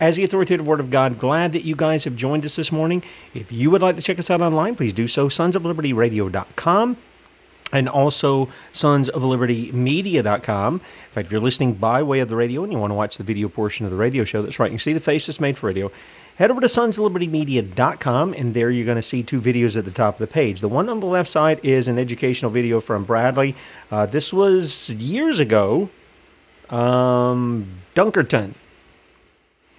as the authoritative word of God. Glad that you guys have joined us this morning. If you would like to check us out online, please do so. Sons of Liberty Radio.com and also sons of liberty media.com. In fact, if you're listening by way of the radio and you want to watch the video portion of the radio show, that's right, you can see the face that's made for radio. Head over to sons of liberty media.com and there you're going to see two videos at the top of the page. The one on the left side is an educational video from Bradley. Uh, this was years ago. Um, Dunkerton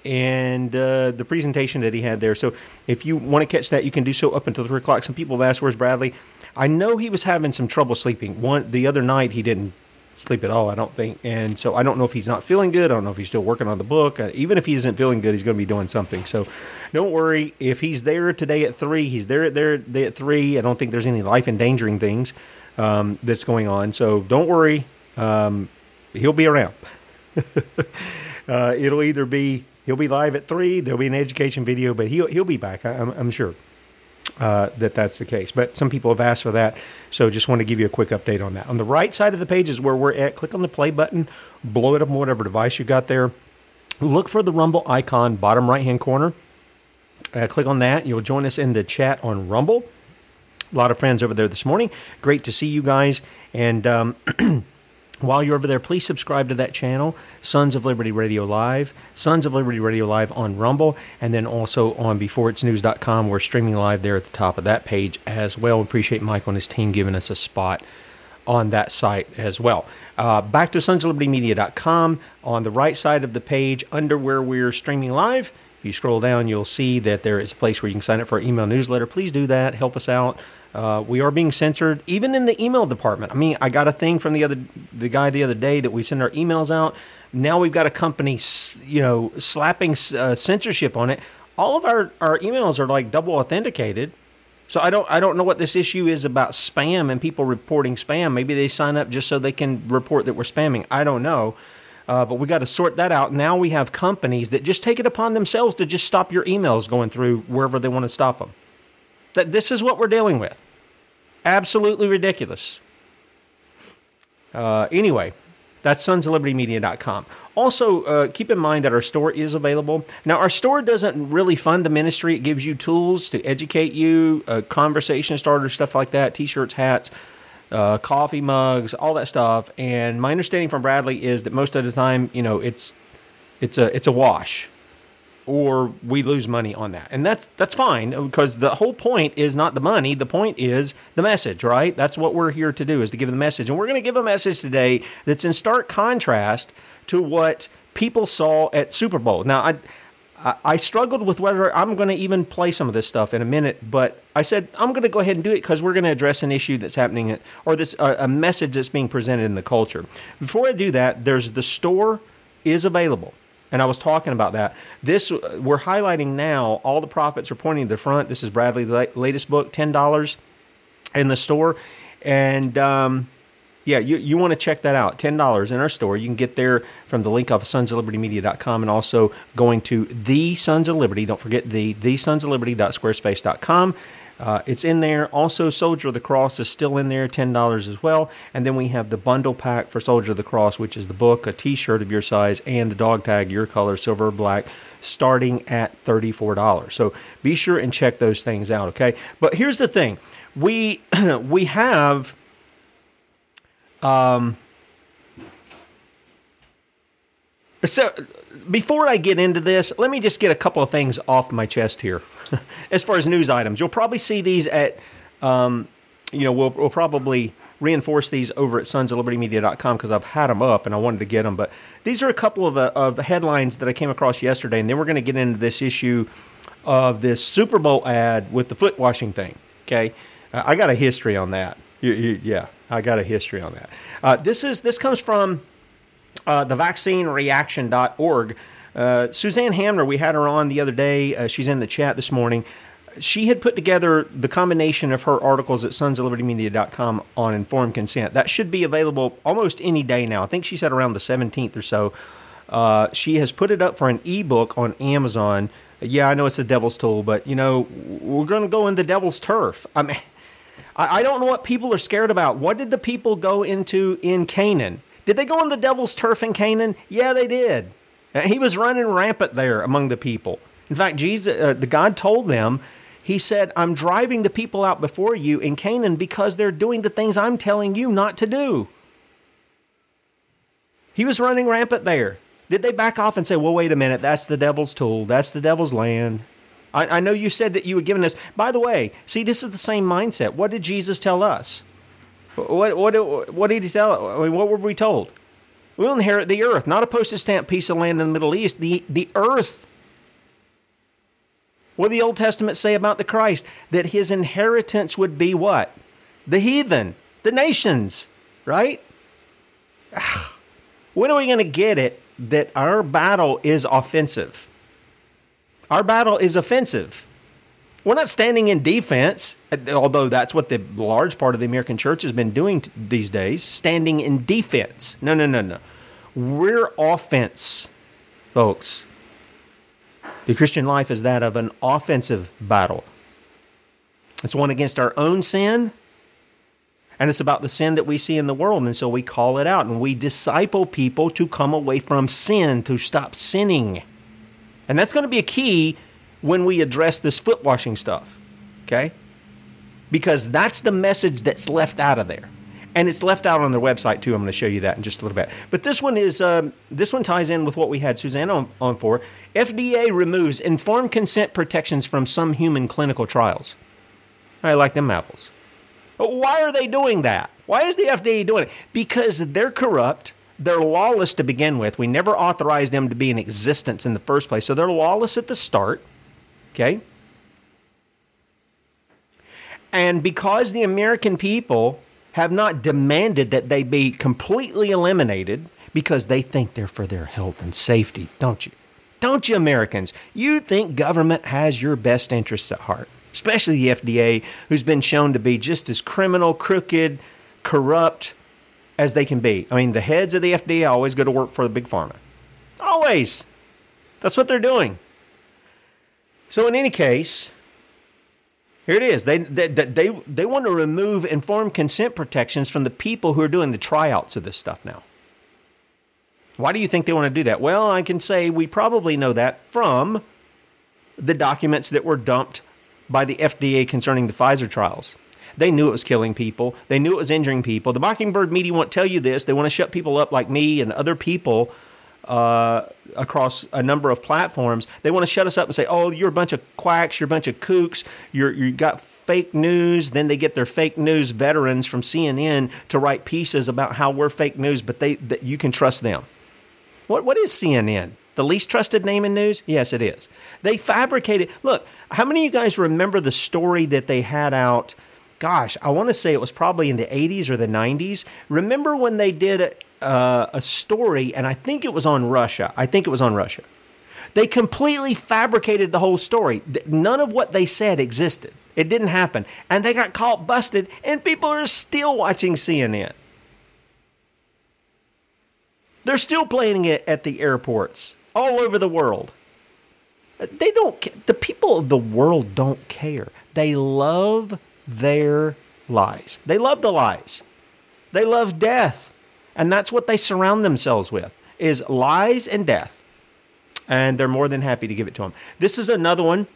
and uh, the presentation that he had there. So if you want to catch that, you can do so up until three o'clock. Some people have asked, "Where's Bradley?" I know he was having some trouble sleeping. One the other night he didn't sleep at all. I don't think, and so I don't know if he's not feeling good. I don't know if he's still working on the book. Uh, even if he isn't feeling good, he's going to be doing something. So don't worry. If he's there today at three, he's there at there at three. I don't think there's any life endangering things um, that's going on. So don't worry. Um, he'll be around. uh, it'll either be He'll be live at three. There'll be an education video, but he'll he'll be back. I'm, I'm sure uh, that that's the case. But some people have asked for that, so just want to give you a quick update on that. On the right side of the page is where we're at. Click on the play button, blow it up on whatever device you got there. Look for the Rumble icon, bottom right hand corner. Uh, click on that. You'll join us in the chat on Rumble. A lot of friends over there this morning. Great to see you guys. And um, While you're over there, please subscribe to that channel, Sons of Liberty Radio Live, Sons of Liberty Radio Live on Rumble, and then also on BeforeIt'sNews.com. We're streaming live there at the top of that page as well. Appreciate Mike and his team giving us a spot on that site as well. Uh, back to Sons of Liberty Media.com. On the right side of the page, under where we're streaming live, if you scroll down, you'll see that there is a place where you can sign up for our email newsletter. Please do that. Help us out. Uh, we are being censored, even in the email department. I mean, I got a thing from the other the guy the other day that we send our emails out. Now we've got a company, you know, slapping uh, censorship on it. All of our, our emails are like double authenticated. So I don't I don't know what this issue is about spam and people reporting spam. Maybe they sign up just so they can report that we're spamming. I don't know. Uh, but we got to sort that out. Now we have companies that just take it upon themselves to just stop your emails going through wherever they want to stop them. That this is what we're dealing with. Absolutely ridiculous. Uh, anyway, that's sonsoflibertymedia.com. Also, uh, keep in mind that our store is available. Now, our store doesn't really fund the ministry. It gives you tools to educate you, uh, conversation starters, stuff like that, t-shirts, hats, uh, coffee mugs, all that stuff. And my understanding from Bradley is that most of the time, you know, it's it's a it's a wash or we lose money on that. And that's that's fine because the whole point is not the money, the point is the message, right? That's what we're here to do is to give the message. And we're going to give a message today that's in stark contrast to what people saw at Super Bowl. Now, I I struggled with whether I'm going to even play some of this stuff in a minute, but I said I'm going to go ahead and do it because we're going to address an issue that's happening, at, or this uh, a message that's being presented in the culture. Before I do that, there's the store is available. And I was talking about that. This we're highlighting now. All the profits are pointing to the front. This is Bradley's latest book, ten dollars in the store, and um, yeah, you, you want to check that out. $10 in our store. You can get there from the link off of sonsoflibertymedia.com and also going to the Sons of Liberty. Don't forget the the Sons of Liberty. Liberty.squarespace.com. Uh, it's in there. Also, Soldier of the Cross is still in there, $10 as well. And then we have the bundle pack for Soldier of the Cross, which is the book, a t shirt of your size, and the dog tag, your color, silver or black, starting at $34. So be sure and check those things out, okay? But here's the thing we, we have. Um, so before I get into this, let me just get a couple of things off my chest here. as far as news items, you'll probably see these at, um, you know, we'll, we'll probably reinforce these over at sonsoflibertymedia.com because I've had them up and I wanted to get them. But these are a couple of, uh, of the headlines that I came across yesterday, and then we're going to get into this issue of this Super Bowl ad with the foot washing thing. Okay, uh, I got a history on that. You, you, yeah, I got a history on that. Uh, this is this comes from uh, the vaccinereaction.org. Uh, Suzanne Hamner, we had her on the other day. Uh, she's in the chat this morning. She had put together the combination of her articles at sonsoflibertymedia.com on informed consent. That should be available almost any day now. I think she said around the 17th or so. Uh, she has put it up for an ebook on Amazon. Yeah, I know it's the devil's tool, but you know, we're going to go in the devil's turf. I mean, I, I don't know what people are scared about. What did the people go into in Canaan? Did they go on the devil's turf in Canaan? Yeah, they did. He was running rampant there among the people. In fact, Jesus, uh, the God told them, He said, "I'm driving the people out before you in Canaan because they're doing the things I'm telling you not to do." He was running rampant there. Did they back off and say, "Well, wait a minute, that's the devil's tool. That's the devil's land"? I, I know you said that you were giving us. By the way, see, this is the same mindset. What did Jesus tell us? What what what did he tell? I mean, what were we told? We'll inherit the earth, not a postage stamp piece of land in the Middle East. The the earth. What did the Old Testament say about the Christ? That his inheritance would be what? The heathen, the nations, right? When are we going to get it that our battle is offensive? Our battle is offensive. We're not standing in defense, although that's what the large part of the American church has been doing these days, standing in defense. No, no, no, no. We're offense, folks. The Christian life is that of an offensive battle. It's one against our own sin, and it's about the sin that we see in the world. And so we call it out and we disciple people to come away from sin, to stop sinning. And that's going to be a key when we address this foot washing stuff. Okay? Because that's the message that's left out of there. And it's left out on their website too. I'm going to show you that in just a little bit. But this one is um, this one ties in with what we had Suzanne on, on for. FDA removes informed consent protections from some human clinical trials. I like them apples. But why are they doing that? Why is the FDA doing it? Because they're corrupt. They're lawless to begin with. We never authorized them to be in existence in the first place. So they're lawless at the start. Okay? And because the American people have not demanded that they be completely eliminated because they think they're for their health and safety, don't you? Don't you, Americans? You think government has your best interests at heart, especially the FDA, who's been shown to be just as criminal, crooked, corrupt as they can be. I mean, the heads of the FDA always go to work for the big pharma. Always. That's what they're doing. So, in any case, here it is. They, they, they, they want to remove informed consent protections from the people who are doing the tryouts of this stuff now. Why do you think they want to do that? Well, I can say we probably know that from the documents that were dumped by the FDA concerning the Pfizer trials. They knew it was killing people. They knew it was injuring people. The Mockingbird media won't tell you this. They want to shut people up like me and other people uh, across a number of platforms. They want to shut us up and say, "Oh, you're a bunch of quacks. You're a bunch of kooks. You're you got fake news." Then they get their fake news veterans from CNN to write pieces about how we're fake news, but they that you can trust them. What what is CNN? The least trusted name in news? Yes, it is. They fabricated. Look, how many of you guys remember the story that they had out? Gosh, I want to say it was probably in the 80s or the 90s. Remember when they did uh, a story, and I think it was on Russia. I think it was on Russia. They completely fabricated the whole story. None of what they said existed. It didn't happen. And they got caught busted, and people are still watching CNN. They're still playing it at the airports all over the world. They don't. The people of the world don't care. They love their lies. They love the lies. They love death, and that's what they surround themselves with: is lies and death. And they're more than happy to give it to them. This is another one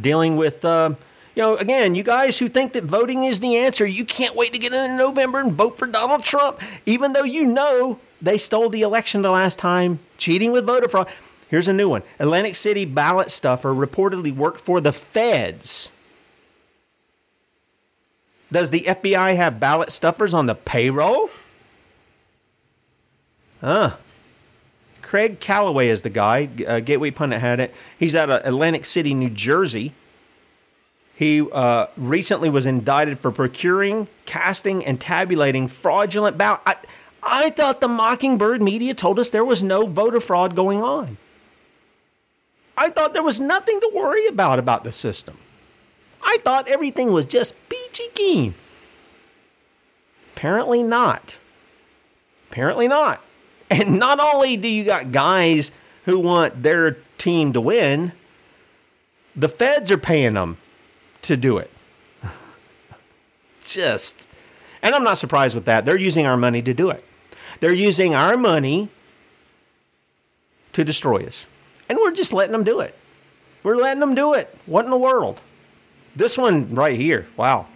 dealing with. Uh, you know, again, you guys who think that voting is the answer, you can't wait to get into November and vote for Donald Trump, even though you know they stole the election the last time, cheating with voter fraud. Here's a new one Atlantic City ballot stuffer reportedly worked for the feds. Does the FBI have ballot stuffers on the payroll? Huh. Craig Callaway is the guy. Uh, Gateway Pundit had it. He's out of Atlantic City, New Jersey. He uh, recently was indicted for procuring, casting, and tabulating fraudulent ballots. I, I thought the Mockingbird media told us there was no voter fraud going on. I thought there was nothing to worry about about the system. I thought everything was just peachy keen. Apparently not. Apparently not. And not only do you got guys who want their team to win, the feds are paying them to do it. Just, and I'm not surprised with that. They're using our money to do it. They're using our money to destroy us. And we're just letting them do it. We're letting them do it. What in the world? This one right here. Wow.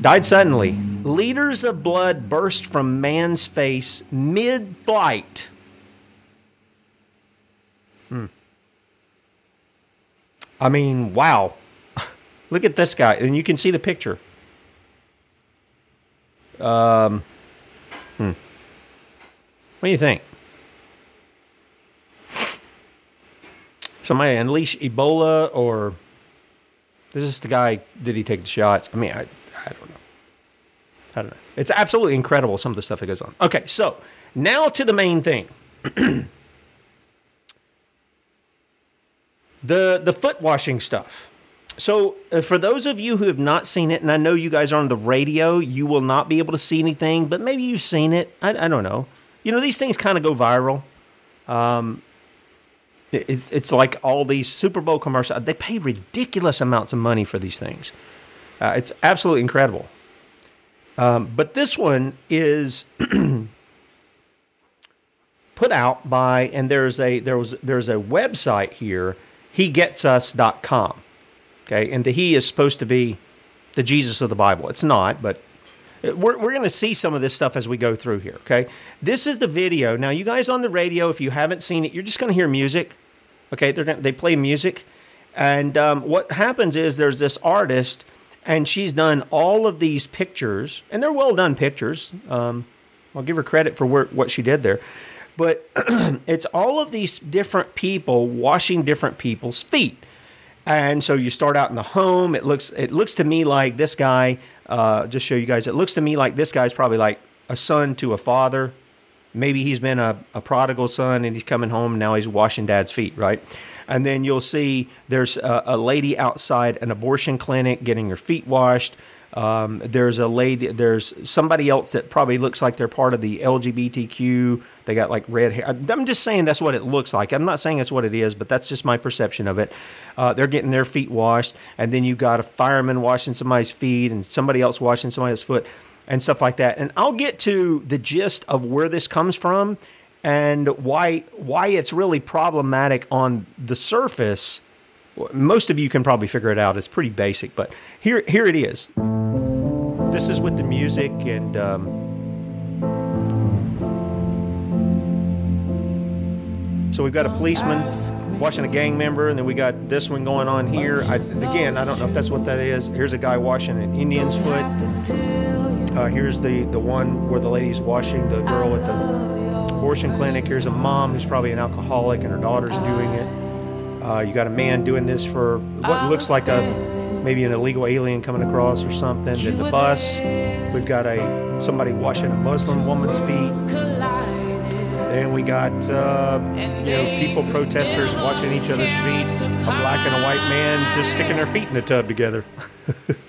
Died suddenly. Liters of blood burst from man's face mid flight. Hmm. I mean, wow. Look at this guy. And you can see the picture. Um, hmm. What do you think? Somebody unleash Ebola or this is the guy, did he take the shots? I mean, I. I don't know. It's absolutely incredible some of the stuff that goes on. Okay, so now to the main thing. the the foot washing stuff. So uh, for those of you who have not seen it, and I know you guys are on the radio, you will not be able to see anything, but maybe you've seen it. I, I don't know. You know, these things kind of go viral. Um, it- it's, it's like all these Super Bowl commercials. They pay ridiculous amounts of money for these things. Uh, it's absolutely incredible. Um, but this one is put out by, and there's a there was there's a website here, hegetsus.com. Okay, and the he is supposed to be the Jesus of the Bible. It's not, but we're, we're going to see some of this stuff as we go through here. Okay, this is the video. Now, you guys on the radio, if you haven't seen it, you're just going to hear music. Okay, they're gonna, they play music, and um, what happens is there's this artist, and she's done all of these pictures, and they're well done pictures. Um, I'll give her credit for where, what she did there. But it's all of these different people washing different people's feet. And so you start out in the home. It looks it looks to me like this guy. Uh, just show you guys. It looks to me like this guy's probably like a son to a father. Maybe he's been a, a prodigal son and he's coming home and now he's washing dad's feet, right? And then you'll see there's a, a lady outside an abortion clinic getting her feet washed. Um, there's a lady, there's somebody else that probably looks like they're part of the LGBTQ. They got like red hair. I'm just saying that's what it looks like. I'm not saying it's what it is, but that's just my perception of it. Uh, they're getting their feet washed, and then you've got a fireman washing somebody's feet, and somebody else washing somebody's foot, and stuff like that. And I'll get to the gist of where this comes from and why why it's really problematic on the surface. Most of you can probably figure it out. It's pretty basic, but here here it is. This is with the music and. Um, So we've got a policeman washing a gang member, and then we got this one going on here. I, again, I don't know if that's what that is. Here's a guy washing an Indian's foot. Uh, here's the, the one where the lady's washing the girl at the abortion clinic. Here's a mom who's probably an alcoholic, and her daughter's doing it. Uh, you got a man doing this for what looks like a maybe an illegal alien coming across or something. Then the bus. We've got a somebody washing a Muslim woman's feet. Then we got uh, you know people protesters watching each other's feet. A black and a white man just sticking their feet in the tub together.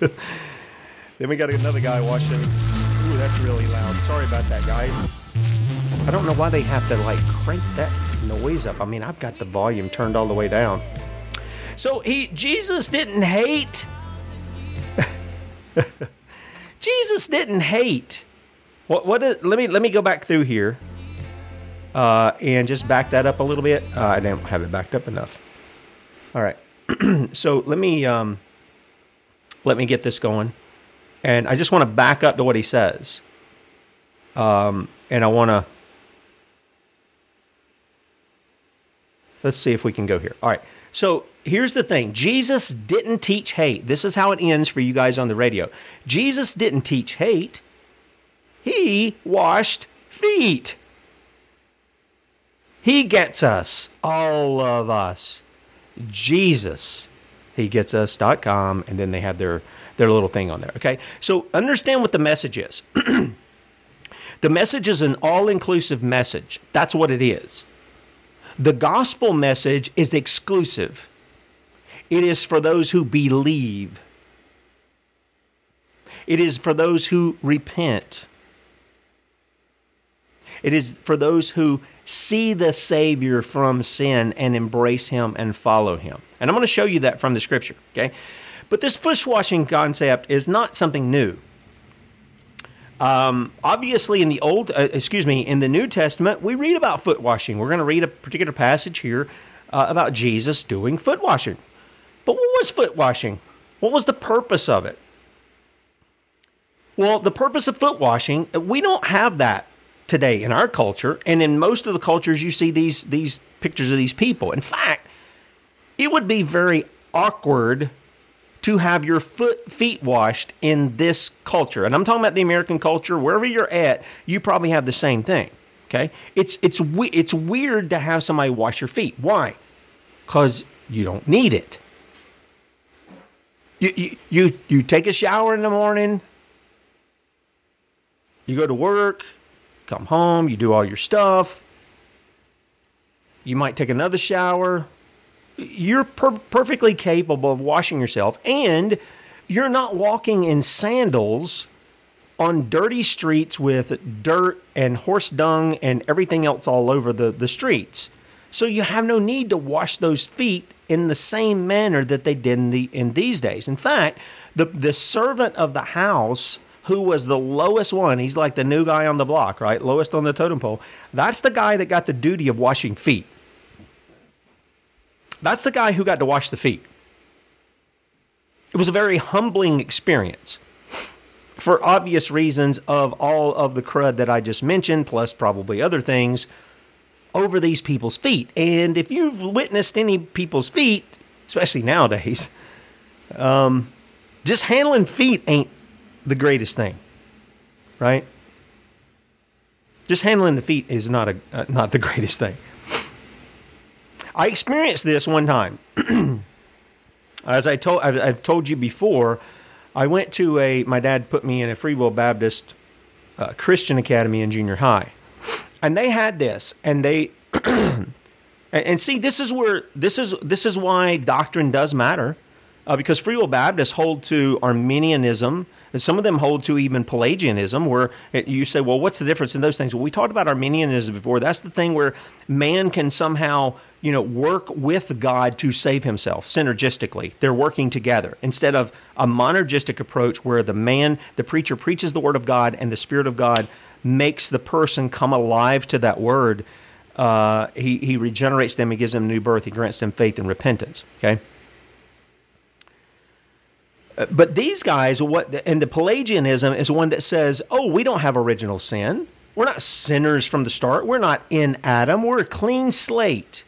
then we got another guy washing. Ooh, that's really loud. Sorry about that, guys. I don't know why they have to like crank that noise up. I mean, I've got the volume turned all the way down. So he Jesus didn't hate. Jesus didn't hate. What what is, let me let me go back through here. Uh, and just back that up a little bit. Uh, I didn't have it backed up enough. All right. so let me um, let me get this going. And I just want to back up to what he says. Um, and I want to. Let's see if we can go here. All right. So here's the thing Jesus didn't teach hate. This is how it ends for you guys on the radio. Jesus didn't teach hate, he washed feet. He gets us, all of us. Jesus, he gets us.com, and then they have their their little thing on there. Okay, so understand what the message is. the message is an all inclusive message. That's what it is. The gospel message is exclusive, it is for those who believe, it is for those who repent, it is for those who see the Savior from sin and embrace Him and follow Him. And I'm going to show you that from the scripture, okay? But this foot washing concept is not something new. Um, obviously, in the Old, uh, excuse me, in the New Testament, we read about foot washing. We're going to read a particular passage here uh, about Jesus doing foot washing. But what was foot washing? What was the purpose of it? Well, the purpose of foot washing, we don't have that today in our culture, and in most of the cultures, you see these these pictures of these people. In fact, it would be very awkward to have your foot feet washed in this culture. And I'm talking about the American culture. Wherever you're at, you probably have the same thing. Okay, it's it's it's weird to have somebody wash your feet. Why? Because you don't need it. You, you you you take a shower in the morning. You go to work, come home, you do all your stuff. You might take another shower. You're per- perfectly capable of washing yourself, and you're not walking in sandals on dirty streets with dirt and horse dung and everything else all over the, the streets. So you have no need to wash those feet in the same manner that they did in, the, in these days. In fact, the, the servant of the house who was the lowest one. He's like the new guy on the block, right? Lowest on the totem pole. That's the guy that got the duty of washing feet. That's the guy who got to wash the feet. It was a very humbling experience for obvious reasons of all of the crud that I just mentioned, plus probably other things, over these people's feet. And if you've witnessed any people's feet, especially nowadays, um, just handling feet ain't the greatest thing, right? Just handling the feet is not a uh, not the greatest thing. I experienced this one time. As I told I've, I've, told you before, I went to a my dad put me in a Free Will Baptist uh, Christian Academy in junior high, and they had this, and they and, and see this is where this is this is why doctrine does matter, uh, because Free Will Baptists hold to Arminianism and some of them hold to even Pelagianism, where you say, well, what's the difference in those things? Well, we talked about Arminianism before. That's the thing where man can somehow you know, work with God to save himself synergistically. They're working together instead of a monergistic approach where the man, the preacher preaches the word of God and the Spirit of God makes the person come alive to that word. Uh, he, he regenerates them, he gives them new birth, he grants them faith and repentance. Okay? But these guys, what and the Pelagianism is one that says, "Oh, we don't have original sin. We're not sinners from the start. We're not in Adam. We're a clean slate."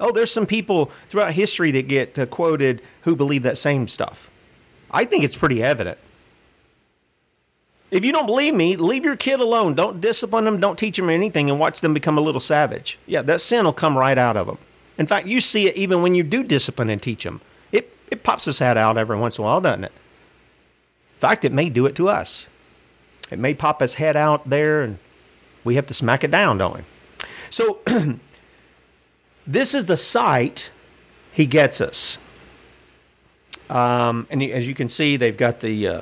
Oh, there's some people throughout history that get uh, quoted who believe that same stuff. I think it's pretty evident. If you don't believe me, leave your kid alone. Don't discipline them. Don't teach them anything, and watch them become a little savage. Yeah, that sin will come right out of them. In fact, you see it even when you do discipline and teach them it pops its head out every once in a while, doesn't it? In fact, it may do it to us. It may pop its head out there and we have to smack it down, don't we? So, this is the site he gets us. Um, and as you can see, they've got the uh,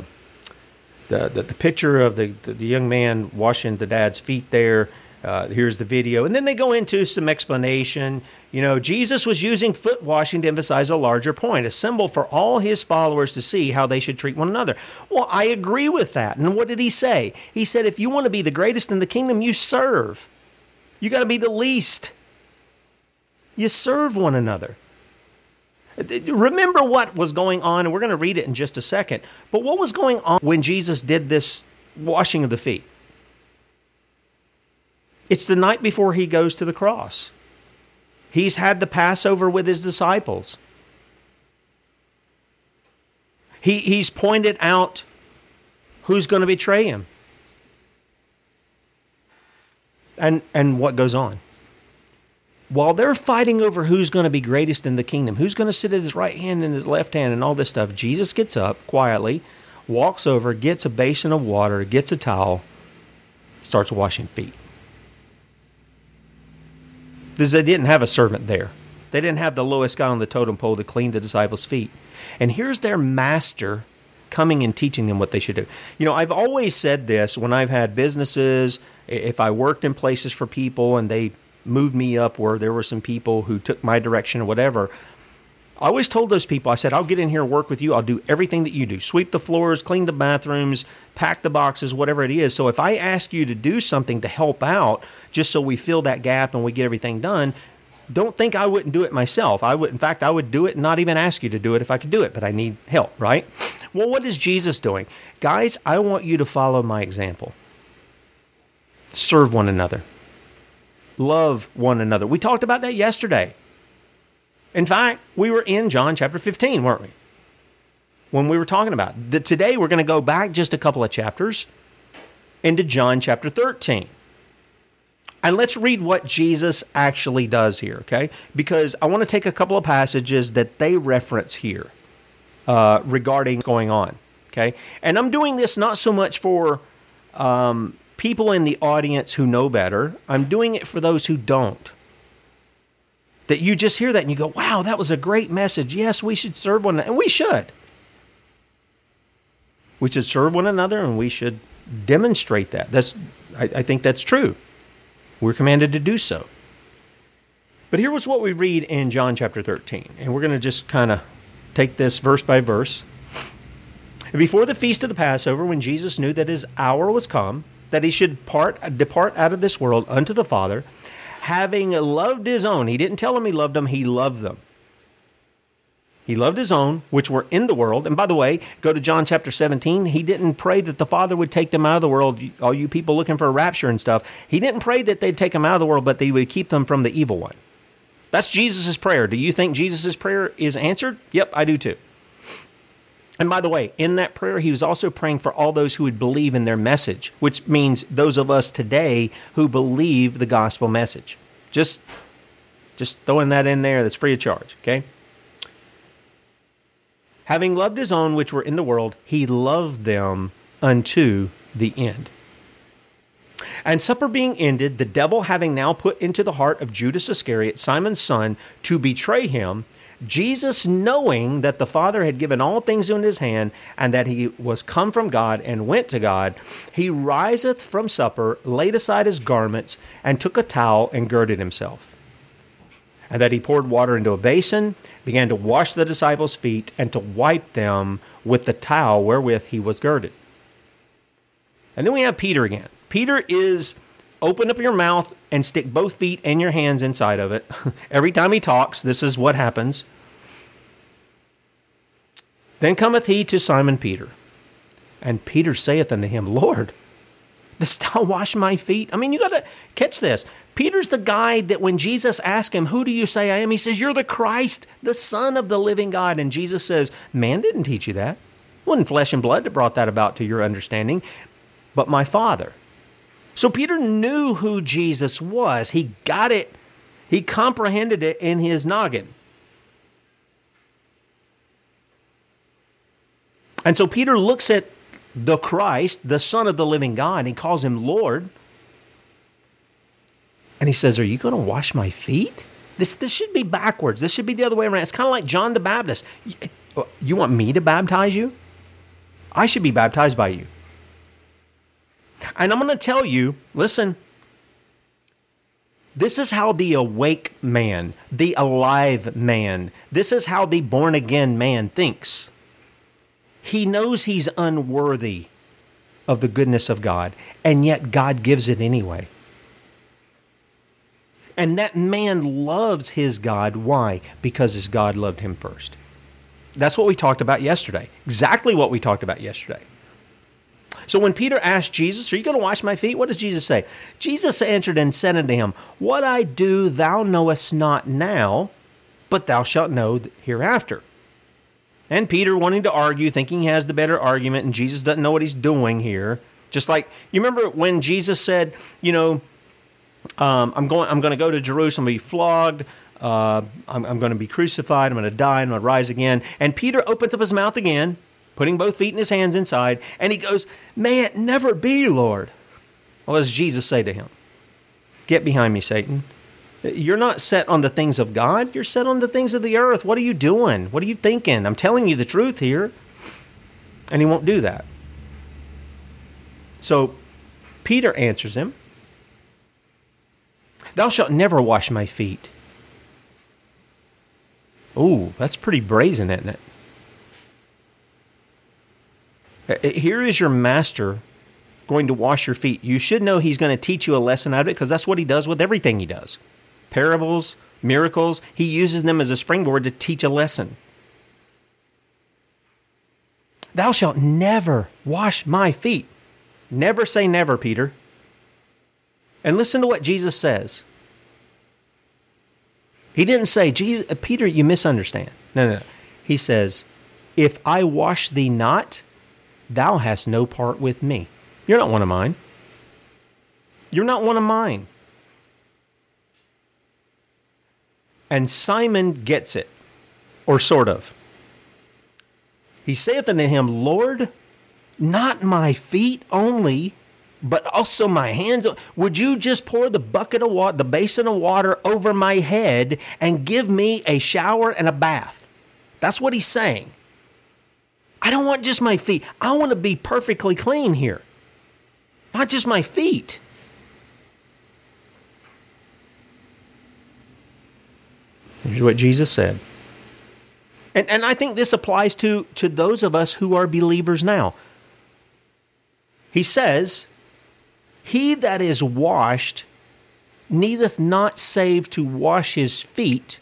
the, the, the picture of the, the, the young man washing the dad's feet there. Uh, here's the video. And then they go into some explanation. You know, Jesus was using foot washing to emphasize a larger point, a symbol for all his followers to see how they should treat one another. Well, I agree with that. And what did he say? He said, if you want to be the greatest in the kingdom, you serve. You got to be the least. You serve one another. Remember what was going on, and we're going to read it in just a second. But what was going on when Jesus did this washing of the feet? It's the night before he goes to the cross. He's had the Passover with his disciples. He, he's pointed out who's going to betray him. And, and what goes on while they're fighting over who's going to be greatest in the kingdom, who's going to sit at his right hand and his left hand, and all this stuff, Jesus gets up quietly, walks over, gets a basin of water, gets a towel, starts washing feet. Because they didn't have a servant there. They didn't have the lowest guy on the totem pole to clean the disciples' feet. And here's their master coming and teaching them what they should do. You know, I've always said this when I've had businesses, if I worked in places for people and they moved me up where there were some people who took my direction or whatever. I always told those people, I said, I'll get in here work with you. I'll do everything that you do sweep the floors, clean the bathrooms, pack the boxes, whatever it is. So if I ask you to do something to help out, just so we fill that gap and we get everything done, don't think I wouldn't do it myself. I would, in fact, I would do it and not even ask you to do it if I could do it, but I need help, right? Well, what is Jesus doing? Guys, I want you to follow my example. Serve one another love one another. We talked about that yesterday. In fact, we were in John chapter 15, weren't we? When we were talking about that today we're going to go back just a couple of chapters into John chapter 13. And let's read what Jesus actually does here, okay? Because I want to take a couple of passages that they reference here uh, regarding going on, okay? And I'm doing this not so much for um, people in the audience who know better. I'm doing it for those who don't. That you just hear that and you go, wow, that was a great message. Yes, we should serve one another. And we should. We should serve one another and we should demonstrate that. That's I, I think that's true. We're commanded to do so. But here was what we read in John chapter 13. And we're going to just kind of take this verse by verse. Before the feast of the Passover, when Jesus knew that his hour was come, that he should part, depart out of this world unto the Father, having loved his own. He didn't tell them he loved them, he loved them. He loved his own, which were in the world. And by the way, go to John chapter 17. He didn't pray that the Father would take them out of the world, all you people looking for a rapture and stuff. He didn't pray that they'd take them out of the world, but that he would keep them from the evil one. That's Jesus' prayer. Do you think Jesus' prayer is answered? Yep, I do too. And by the way, in that prayer, he was also praying for all those who would believe in their message, which means those of us today who believe the gospel message. Just, just throwing that in there, that's free of charge, okay? Having loved his own which were in the world, he loved them unto the end. And supper being ended, the devil having now put into the heart of Judas Iscariot, Simon's son, to betray him, Jesus, knowing that the Father had given all things into his hand, and that he was come from God and went to God, he riseth from supper, laid aside his garments, and took a towel and girded himself. And that he poured water into a basin, began to wash the disciples' feet, and to wipe them with the towel wherewith he was girded. And then we have Peter again. Peter is open up your mouth and stick both feet and your hands inside of it. Every time he talks, this is what happens. Then cometh he to Simon Peter, and Peter saith unto him, Lord, dost thou wash my feet? I mean, you got to catch this. Peter's the guy that when Jesus asked him, Who do you say I am? He says, You're the Christ, the Son of the living God. And Jesus says, Man didn't teach you that. It wasn't flesh and blood that brought that about to your understanding, but my Father. So Peter knew who Jesus was. He got it, he comprehended it in his noggin. And so Peter looks at the Christ, the Son of the living God, and he calls him Lord. And he says, Are you going to wash my feet? This, this should be backwards. This should be the other way around. It's kind of like John the Baptist. You, you want me to baptize you? I should be baptized by you. And I'm going to tell you listen, this is how the awake man, the alive man, this is how the born again man thinks. He knows he's unworthy of the goodness of God, and yet God gives it anyway. And that man loves his God. Why? Because his God loved him first. That's what we talked about yesterday. Exactly what we talked about yesterday. So when Peter asked Jesus, Are you going to wash my feet? What does Jesus say? Jesus answered and said unto him, What I do thou knowest not now, but thou shalt know hereafter. And Peter, wanting to argue, thinking he has the better argument, and Jesus doesn't know what he's doing here. Just like you remember when Jesus said, You know, um, I'm going. I'm going to go to Jerusalem, be flogged. Uh, I'm, I'm going to be crucified. I'm going to die. And I'm going to rise again. And Peter opens up his mouth again, putting both feet in his hands inside, and he goes, "May it never be, Lord." What does Jesus say to him? Get behind me, Satan. You're not set on the things of God. You're set on the things of the earth. What are you doing? What are you thinking? I'm telling you the truth here. And he won't do that. So Peter answers him Thou shalt never wash my feet. Ooh, that's pretty brazen, isn't it? Uh, uh, here is your master going to wash your feet. You should know he's going to teach you a lesson out of it because that's what he does with everything he does. Parables, miracles, he uses them as a springboard to teach a lesson. Thou shalt never wash my feet. Never say never, Peter. And listen to what Jesus says. He didn't say, Jesus, uh, Peter, you misunderstand. No, no, no. He says, If I wash thee not, thou hast no part with me. You're not one of mine. You're not one of mine. And Simon gets it, or sort of. He saith unto him, Lord, not my feet only, but also my hands. Would you just pour the bucket of water, the basin of water over my head and give me a shower and a bath? That's what he's saying. I don't want just my feet. I want to be perfectly clean here, not just my feet. Here's what Jesus said. And, and I think this applies to, to those of us who are believers now. He says, he that is washed needeth not save to wash his feet,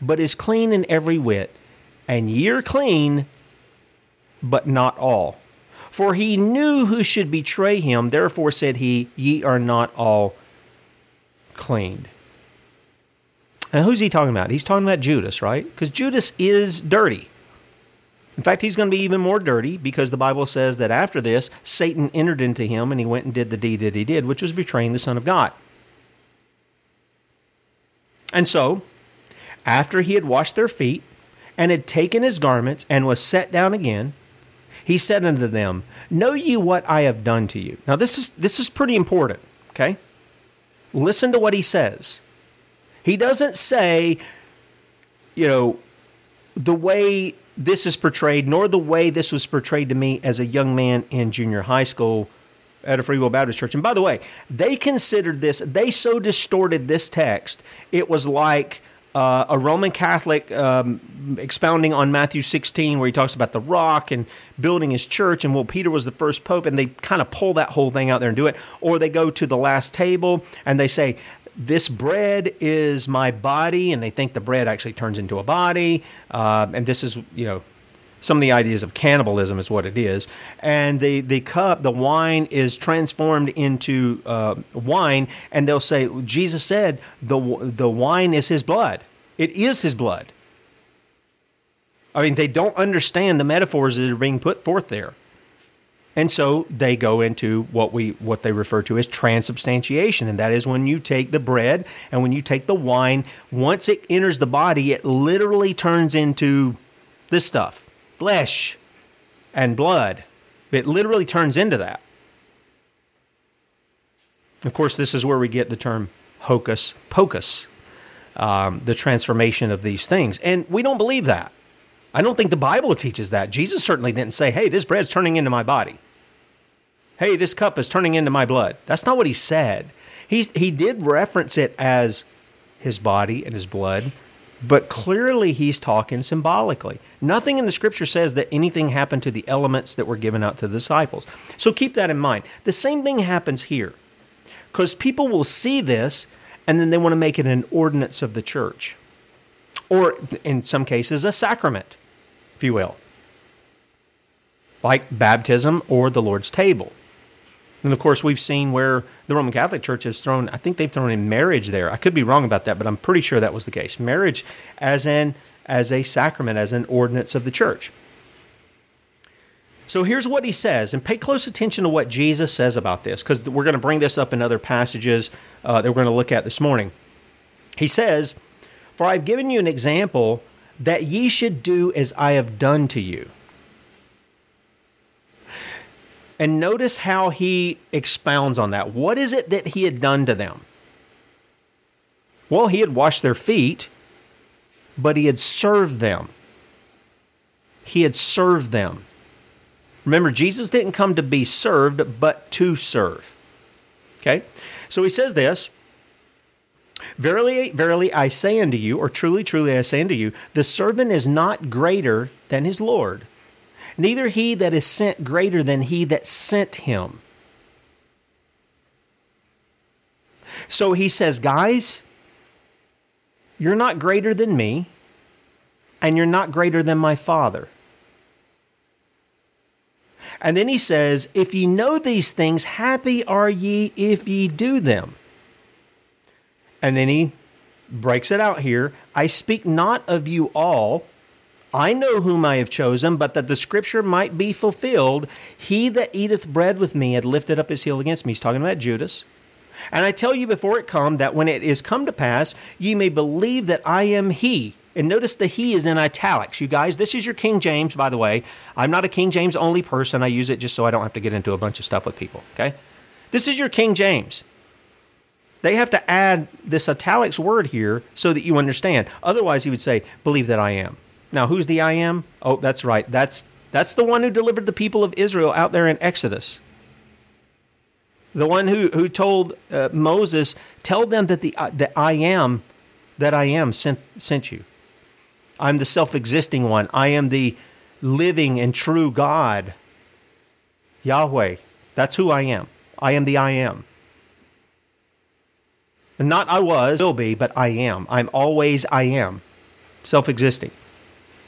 but is clean in every whit. And ye are clean, but not all. For he knew who should betray him, therefore said he, Ye are not all cleaned. And who's he talking about? He's talking about Judas, right? Because Judas is dirty. In fact, he's going to be even more dirty because the Bible says that after this, Satan entered into him and he went and did the deed that he did, which was betraying the Son of God. And so, after he had washed their feet and had taken his garments and was set down again, he said unto them, Know ye what I have done to you? Now, this is, this is pretty important, okay? Listen to what he says. He doesn't say, you know, the way this is portrayed, nor the way this was portrayed to me as a young man in junior high school at a Free Will Baptist church. And by the way, they considered this, they so distorted this text, it was like uh, a Roman Catholic um, expounding on Matthew 16, where he talks about the rock and building his church, and well, Peter was the first pope, and they kind of pull that whole thing out there and do it. Or they go to the last table and they say, this bread is my body, and they think the bread actually turns into a body. Uh, and this is, you know, some of the ideas of cannibalism is what it is. And the, the cup, the wine, is transformed into uh, wine, and they'll say, Jesus said the, the wine is his blood. It is his blood. I mean, they don't understand the metaphors that are being put forth there. And so they go into what we what they refer to as transubstantiation, and that is when you take the bread and when you take the wine, once it enters the body, it literally turns into this stuff, flesh and blood. It literally turns into that. Of course, this is where we get the term hocus pocus, um, the transformation of these things, and we don't believe that. I don't think the Bible teaches that. Jesus certainly didn't say, "Hey, this bread's turning into my body." Hey, this cup is turning into my blood. That's not what he said. He, he did reference it as his body and his blood, but clearly he's talking symbolically. Nothing in the scripture says that anything happened to the elements that were given out to the disciples. So keep that in mind. The same thing happens here because people will see this and then they want to make it an ordinance of the church, or in some cases, a sacrament, if you will, like baptism or the Lord's table. And of course, we've seen where the Roman Catholic Church has thrown, I think they've thrown in marriage there. I could be wrong about that, but I'm pretty sure that was the case. Marriage as an as a sacrament, as an ordinance of the church. So here's what he says, and pay close attention to what Jesus says about this, because we're going to bring this up in other passages uh, that we're going to look at this morning. He says, For I've given you an example that ye should do as I have done to you. And notice how he expounds on that. What is it that he had done to them? Well, he had washed their feet, but he had served them. He had served them. Remember, Jesus didn't come to be served, but to serve. Okay? So he says this Verily, verily, I say unto you, or truly, truly, I say unto you, the servant is not greater than his Lord, neither he that is sent greater than he that sent him. So he says, guys, you're not greater than me, and you're not greater than my Father. And then he says, If ye know these things, happy are ye if ye do them. And then he breaks it out here I speak not of you all. I know whom I have chosen, but that the scripture might be fulfilled. He that eateth bread with me had lifted up his heel against me. He's talking about Judas. And I tell you before it come that when it is come to pass, ye may believe that I am he. And notice the he is in italics. You guys, this is your King James, by the way. I'm not a King James only person. I use it just so I don't have to get into a bunch of stuff with people, okay? This is your King James. They have to add this italics word here so that you understand. Otherwise, he would say, believe that I am. Now, who's the I am? Oh, that's right. That's that's the one who delivered the people of Israel out there in Exodus. The one who who told uh, Moses, "Tell them that the uh, that I am, that I am sent sent you. I'm the self-existing one. I am the living and true God. Yahweh. That's who I am. I am the I am. Not I was, will be, but I am. I'm always I am. Self-existing.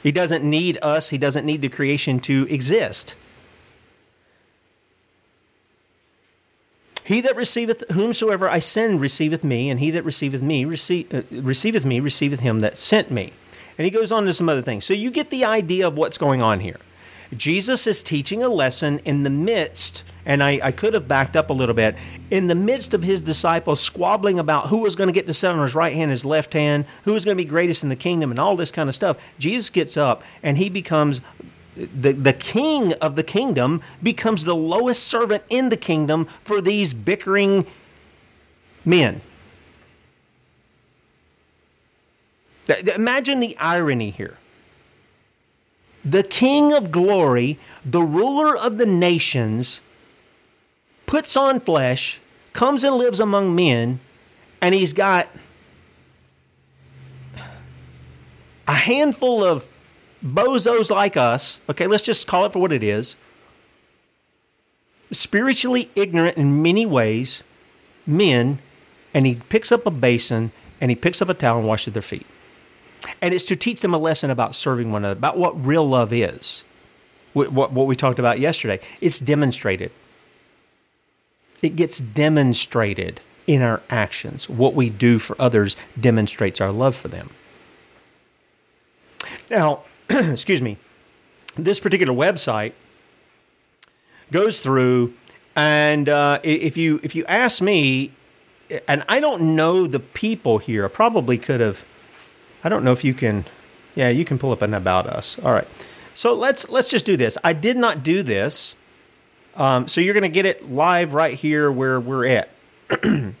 He doesn't need us, he doesn't need the creation to exist. He that receiveth whomsoever I send receiveth me, and he that receiveth me receive, uh, receiveth me receiveth him that sent me. And he goes on to some other things. So you get the idea of what's going on here. Jesus is teaching a lesson in the midst, and I, I could have backed up a little bit, in the midst of his disciples squabbling about who was going to get to sit on his right hand, his left hand, who was going to be greatest in the kingdom, and all this kind of stuff. Jesus gets up and he becomes the, the king of the kingdom, becomes the lowest servant in the kingdom for these bickering men. Imagine the irony here. The King of glory, the ruler of the nations, puts on flesh, comes and lives among men, and he's got a handful of bozos like us. Okay, let's just call it for what it is. Spiritually ignorant in many ways, men, and he picks up a basin and he picks up a towel and washes their feet. And it's to teach them a lesson about serving one another, about what real love is. What, what, we talked about yesterday. It's demonstrated. It gets demonstrated in our actions. What we do for others demonstrates our love for them. Now, excuse me, this particular website goes through, and uh, if you if you ask me, and I don't know the people here, I probably could have I don't know if you can. Yeah, you can pull up an about us. All right. So let's let's just do this. I did not do this. Um, so you're going to get it live right here where we're at.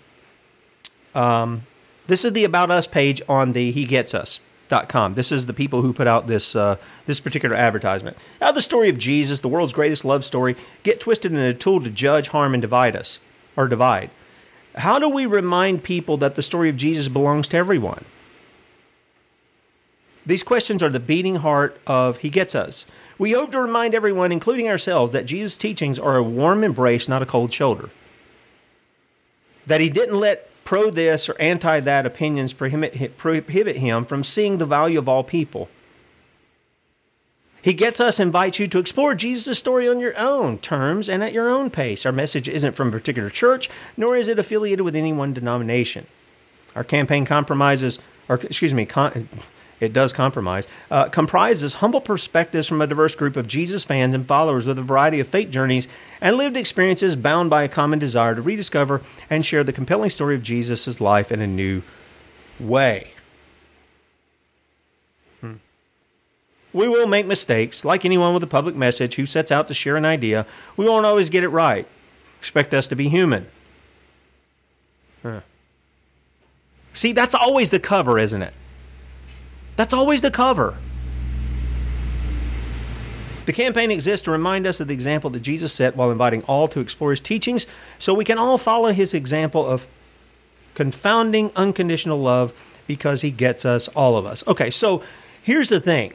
um, this is the about us page on the He Gets Us Com. This is the people who put out this uh, this particular advertisement. Now, the story of Jesus, the world's greatest love story, get twisted in a tool to judge, harm, and divide us or divide. How do we remind people that the story of Jesus belongs to everyone? These questions are the beating heart of He Gets Us. We hope to remind everyone, including ourselves, that Jesus' teachings are a warm embrace, not a cold shoulder. That He didn't let pro this or anti that opinions prohibit, him from seeing the value of all people. He gets us, invites you to explore Jesus' story on your own terms and at your own pace. Our message isn't from a particular church, nor is it affiliated with any one denomination. Our campaign compromises, or excuse me, con- it does compromise, uh, comprises humble perspectives from a diverse group of Jesus fans and followers with a variety of faith journeys and lived experiences bound by a common desire to rediscover and share the compelling story of Jesus' life in a new way. Hmm. We will make mistakes, like anyone with a public message who sets out to share an idea. We won't always get it right. Expect us to be human. Huh. See, that's always the cover, isn't it? That's always the cover. The campaign exists to remind us of the example that Jesus set while inviting all to explore his teachings so we can all follow his example of confounding unconditional love because he gets us, all of us. Okay, so here's the thing.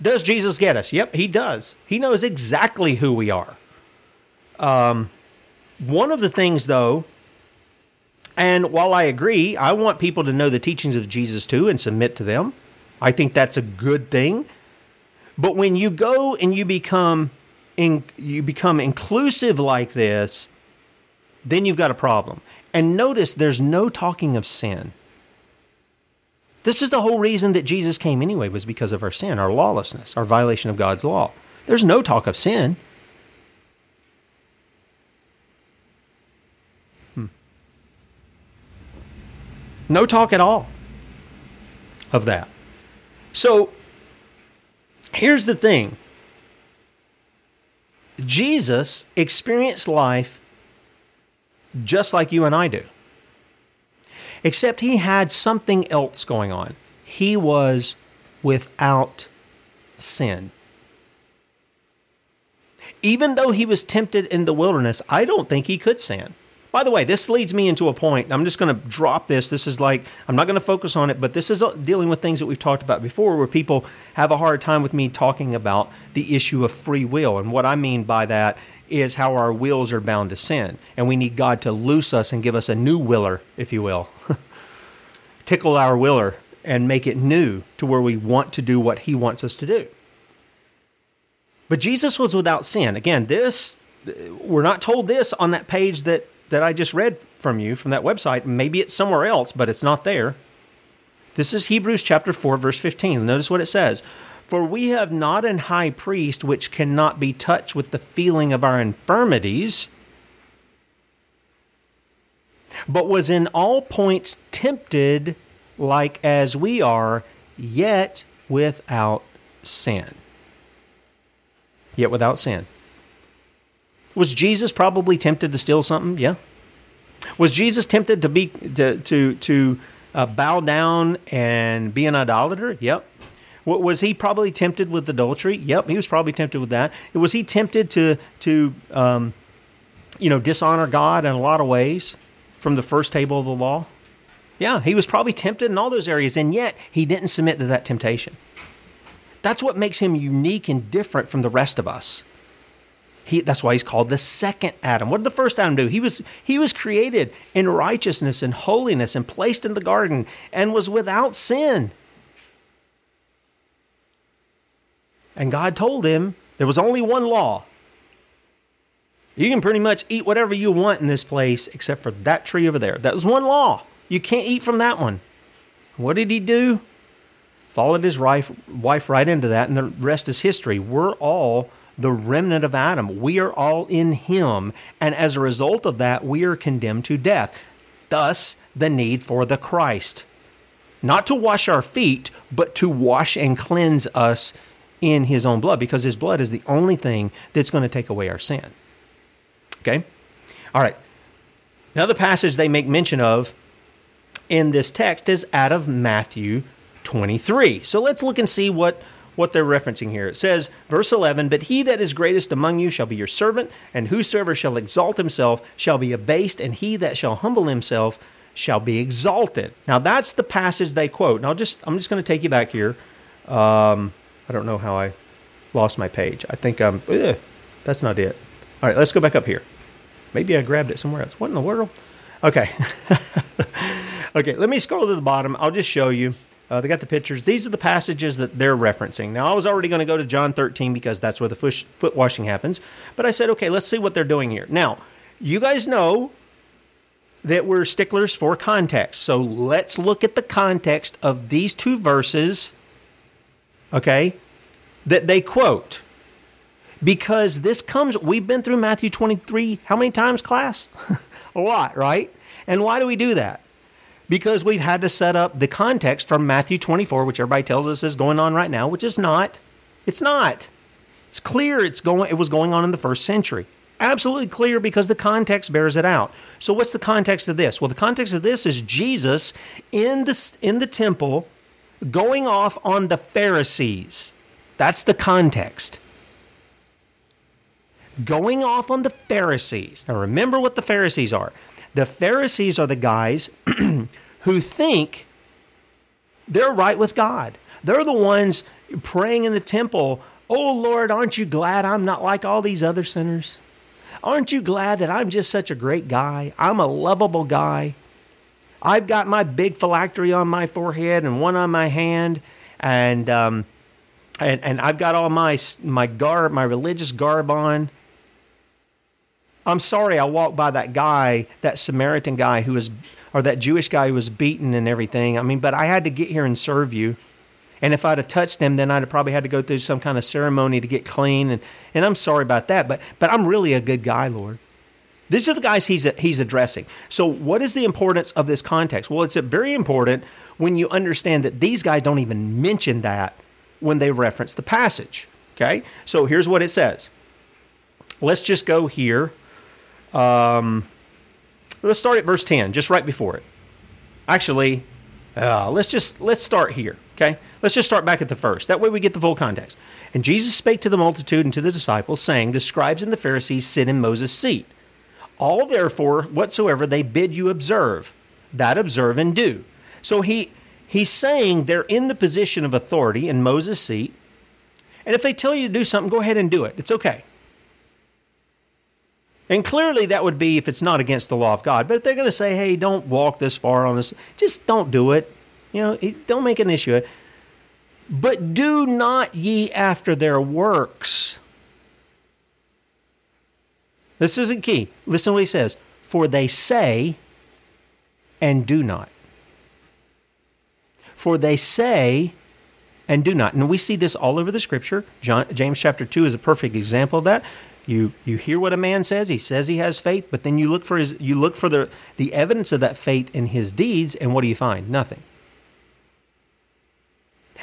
Does Jesus get us? Yep, he does. He knows exactly who we are. Um, one of the things, though, and while I agree, I want people to know the teachings of Jesus too and submit to them. I think that's a good thing. But when you go and you become in, you become inclusive like this, then you've got a problem. And notice there's no talking of sin. This is the whole reason that Jesus came anyway was because of our sin, our lawlessness, our violation of God's law. There's no talk of sin. No talk at all of that. So here's the thing Jesus experienced life just like you and I do, except he had something else going on. He was without sin. Even though he was tempted in the wilderness, I don't think he could sin. By the way, this leads me into a point. I'm just going to drop this. This is like, I'm not going to focus on it, but this is uh, dealing with things that we've talked about before where people have a hard time with me talking about the issue of free will. And what I mean by that is how our wills are bound to sin. And we need God to loose us and give us a new willer, if you will. Tickle our willer and make it new to where we want to do what He wants us to do. But Jesus was without sin. Again, this, we're not told this on that page that that I just read from you from that website. Maybe it's somewhere else, but it's not there. This is Hebrews chapter 4, verse 15. Notice what it says. For we have not an high priest which cannot be touched with the feeling of our infirmities, but was in all points tempted like as we are, yet without sin. Yet without sin. Was Jesus probably tempted to steal something? Yeah. Was Jesus tempted to be to to, to uh, bow down and be an idolater? Yep. Was he probably tempted with adultery? Yep, he was probably tempted with that. Was he tempted to to um, you know dishonor God in a lot of ways from the first table of the law? Yeah, he was probably tempted in all those areas, and yet he didn't submit to that temptation. That's what makes him unique and different from the rest of us. He, that's why he's called the second Adam. What did the first Adam do? He was, he was created in righteousness and holiness and placed in the garden and was without sin. And God told him there was only one law. You can pretty much eat whatever you want in this place except for that tree over there. That was one law. You can't eat from that one. What did he do? Followed his wife, wife right into that, and the rest is history. We're all the remnant of Adam. We are all in him, and as a result of that, we are condemned to death. Thus, the need for the Christ. Not to wash our feet, but to wash and cleanse us in his own blood, because his blood is the only thing that's going to take away our sin. Okay? All right. Another passage they make mention of in this text is out of Matthew 23. So let's look and see what what they're referencing here. It says, verse 11, But he that is greatest among you shall be your servant, and whosoever shall exalt himself shall be abased, and he that shall humble himself shall be exalted. Now that's the passage they quote. And I'll just I'm just going to take you back here. Um, I don't know how I lost my page. I think I'm. Ugh, that's not it. All right, let's go back up here. Maybe I grabbed it somewhere else. What in the world? Okay. okay, let me scroll to the bottom. I'll just show you. Uh, they got the pictures. These are the passages that they're referencing. Now, I was already going to go to John 13 because that's where the foot, foot washing happens. But I said, okay, let's see what they're doing here. Now, you guys know that we're sticklers for context. So let's look at the context of these two verses, okay, that they quote. Because this comes, we've been through Matthew 23 how many times, class? A lot, right? And why do we do that? Because we've had to set up the context from Matthew 24, which everybody tells us is going on right now, which is not. It's not. It's clear it's going it was going on in the first century. Absolutely clear because the context bears it out. So what's the context of this? Well, the context of this is Jesus in the in the temple going off on the Pharisees. That's the context. Going off on the Pharisees. Now remember what the Pharisees are. The Pharisees are the guys who think they're right with God. They're the ones praying in the temple, Oh Lord, aren't you glad I'm not like all these other sinners? Aren't you glad that I'm just such a great guy? I'm a lovable guy. I've got my big phylactery on my forehead and one on my hand, and um, and and I've got all my my garb, my religious garb on. I'm sorry, I walked by that guy, that Samaritan guy who was, or that Jewish guy who was beaten and everything. I mean, but I had to get here and serve you. And if I'd have touched him, then I'd have probably had to go through some kind of ceremony to get clean. And, and I'm sorry about that, but, but I'm really a good guy, Lord. These are the guys he's, he's addressing. So, what is the importance of this context? Well, it's very important when you understand that these guys don't even mention that when they reference the passage. Okay? So, here's what it says. Let's just go here um, let's start at verse 10, just right before it. Actually, uh, let's just let's start here. Okay, let's just start back at the first. That way we get the full context. And Jesus spake to the multitude and to the disciples, saying, The scribes and the Pharisees sit in Moses' seat. All therefore whatsoever they bid you observe, that observe and do. So he he's saying they're in the position of authority in Moses' seat. And if they tell you to do something, go ahead and do it. It's okay. And clearly, that would be if it's not against the law of God. But if they're going to say, hey, don't walk this far on this, just don't do it. You know, don't make an issue of it. But do not ye after their works. This isn't key. Listen to what he says. For they say and do not. For they say and do not. And we see this all over the scripture. John, James chapter 2 is a perfect example of that. You you hear what a man says. He says he has faith, but then you look for his you look for the the evidence of that faith in his deeds, and what do you find? Nothing.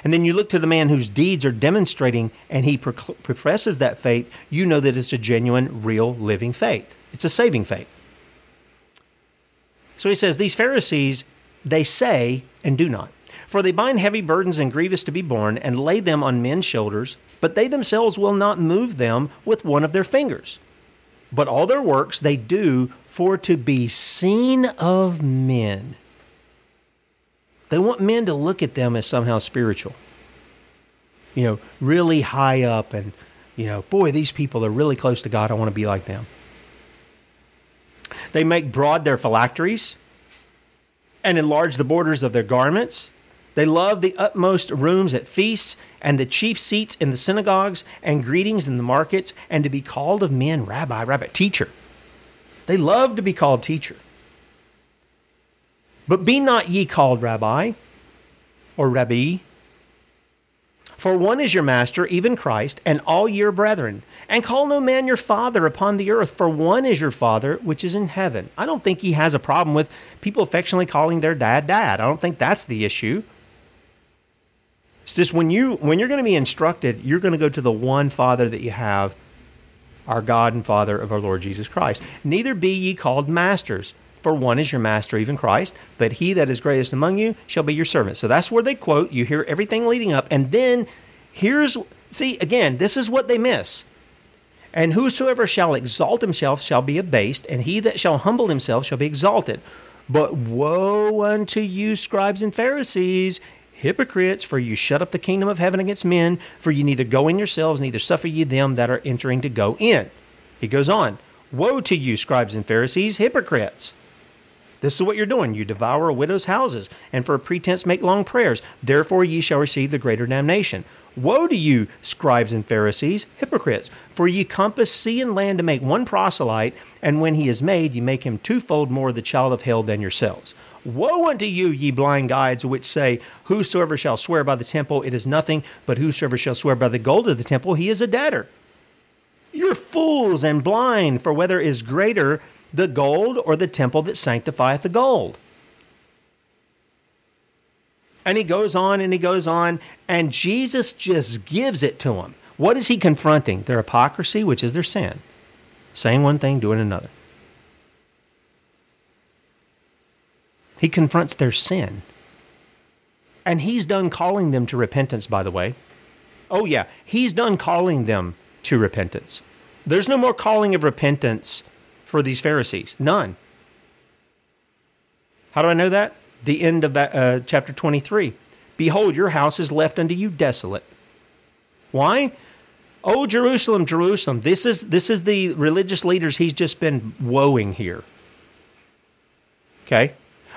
And then you look to the man whose deeds are demonstrating, and he professes that faith. You know that it's a genuine, real, living faith. It's a saving faith. So he says, These Pharisees, they say and do not. For they bind heavy burdens and grievous to be borne, and lay them on men's shoulders, but they themselves will not move them with one of their fingers. But all their works they do for to be seen of men. They want men to look at them as somehow spiritual. You know, really high up, and, you know, boy, these people are really close to God. I want to be like them. They make broad their phylacteries and enlarge the borders of their garments. They love the utmost rooms at feasts and the chief seats in the synagogues and greetings in the markets and to be called of men rabbi, rabbi, teacher. They love to be called teacher. But be not ye called rabbi or rabbi, for one is your master, even Christ, and all your brethren. And call no man your father upon the earth, for one is your father which is in heaven. I don't think he has a problem with people affectionately calling their dad dad. I don't think that's the issue. It's just when you when you're going to be instructed, you're going to go to the one Father that you have, our God and Father of our Lord Jesus Christ. Neither be ye called masters, For one is your master, even Christ, but he that is greatest among you shall be your servant. So that's where they quote. You hear everything leading up. And then here's, see, again, this is what they miss. And whosoever shall exalt himself shall be abased, and he that shall humble himself shall be exalted. But woe unto you, scribes and Pharisees, hypocrites, for you shut up the kingdom of heaven against men, for you neither go in yourselves, neither suffer ye them that are entering to go in. He goes on, Woe to you, scribes and Pharisees, hypocrites! This is what you're doing. You devour widows' houses, and for a pretense make long prayers. Therefore ye shall receive the greater damnation. Woe to you, scribes and Pharisees, hypocrites! For ye compass sea and land to make one proselyte, and when he is made, ye make him twofold more the child of hell than yourselves. Woe unto you, ye blind guides, which say, Whosoever shall swear by the temple, it is nothing, but whosoever shall swear by the gold of the temple, he is a debtor. You're fools and blind, for whether is greater the gold or the temple that sanctifieth the gold? And he goes on and he goes on, and Jesus just gives it to him. What is he confronting? Their hypocrisy, which is their sin. Saying one thing, doing another. He confronts their sin. And he's done calling them to repentance, by the way. Oh, yeah, he's done calling them to repentance. There's no more calling of repentance for these Pharisees. None. How do I know that? The end of that, uh, chapter 23. Behold, your house is left unto you desolate. Why? Oh, Jerusalem, Jerusalem. This is, this is the religious leaders he's just been woeing here. Okay?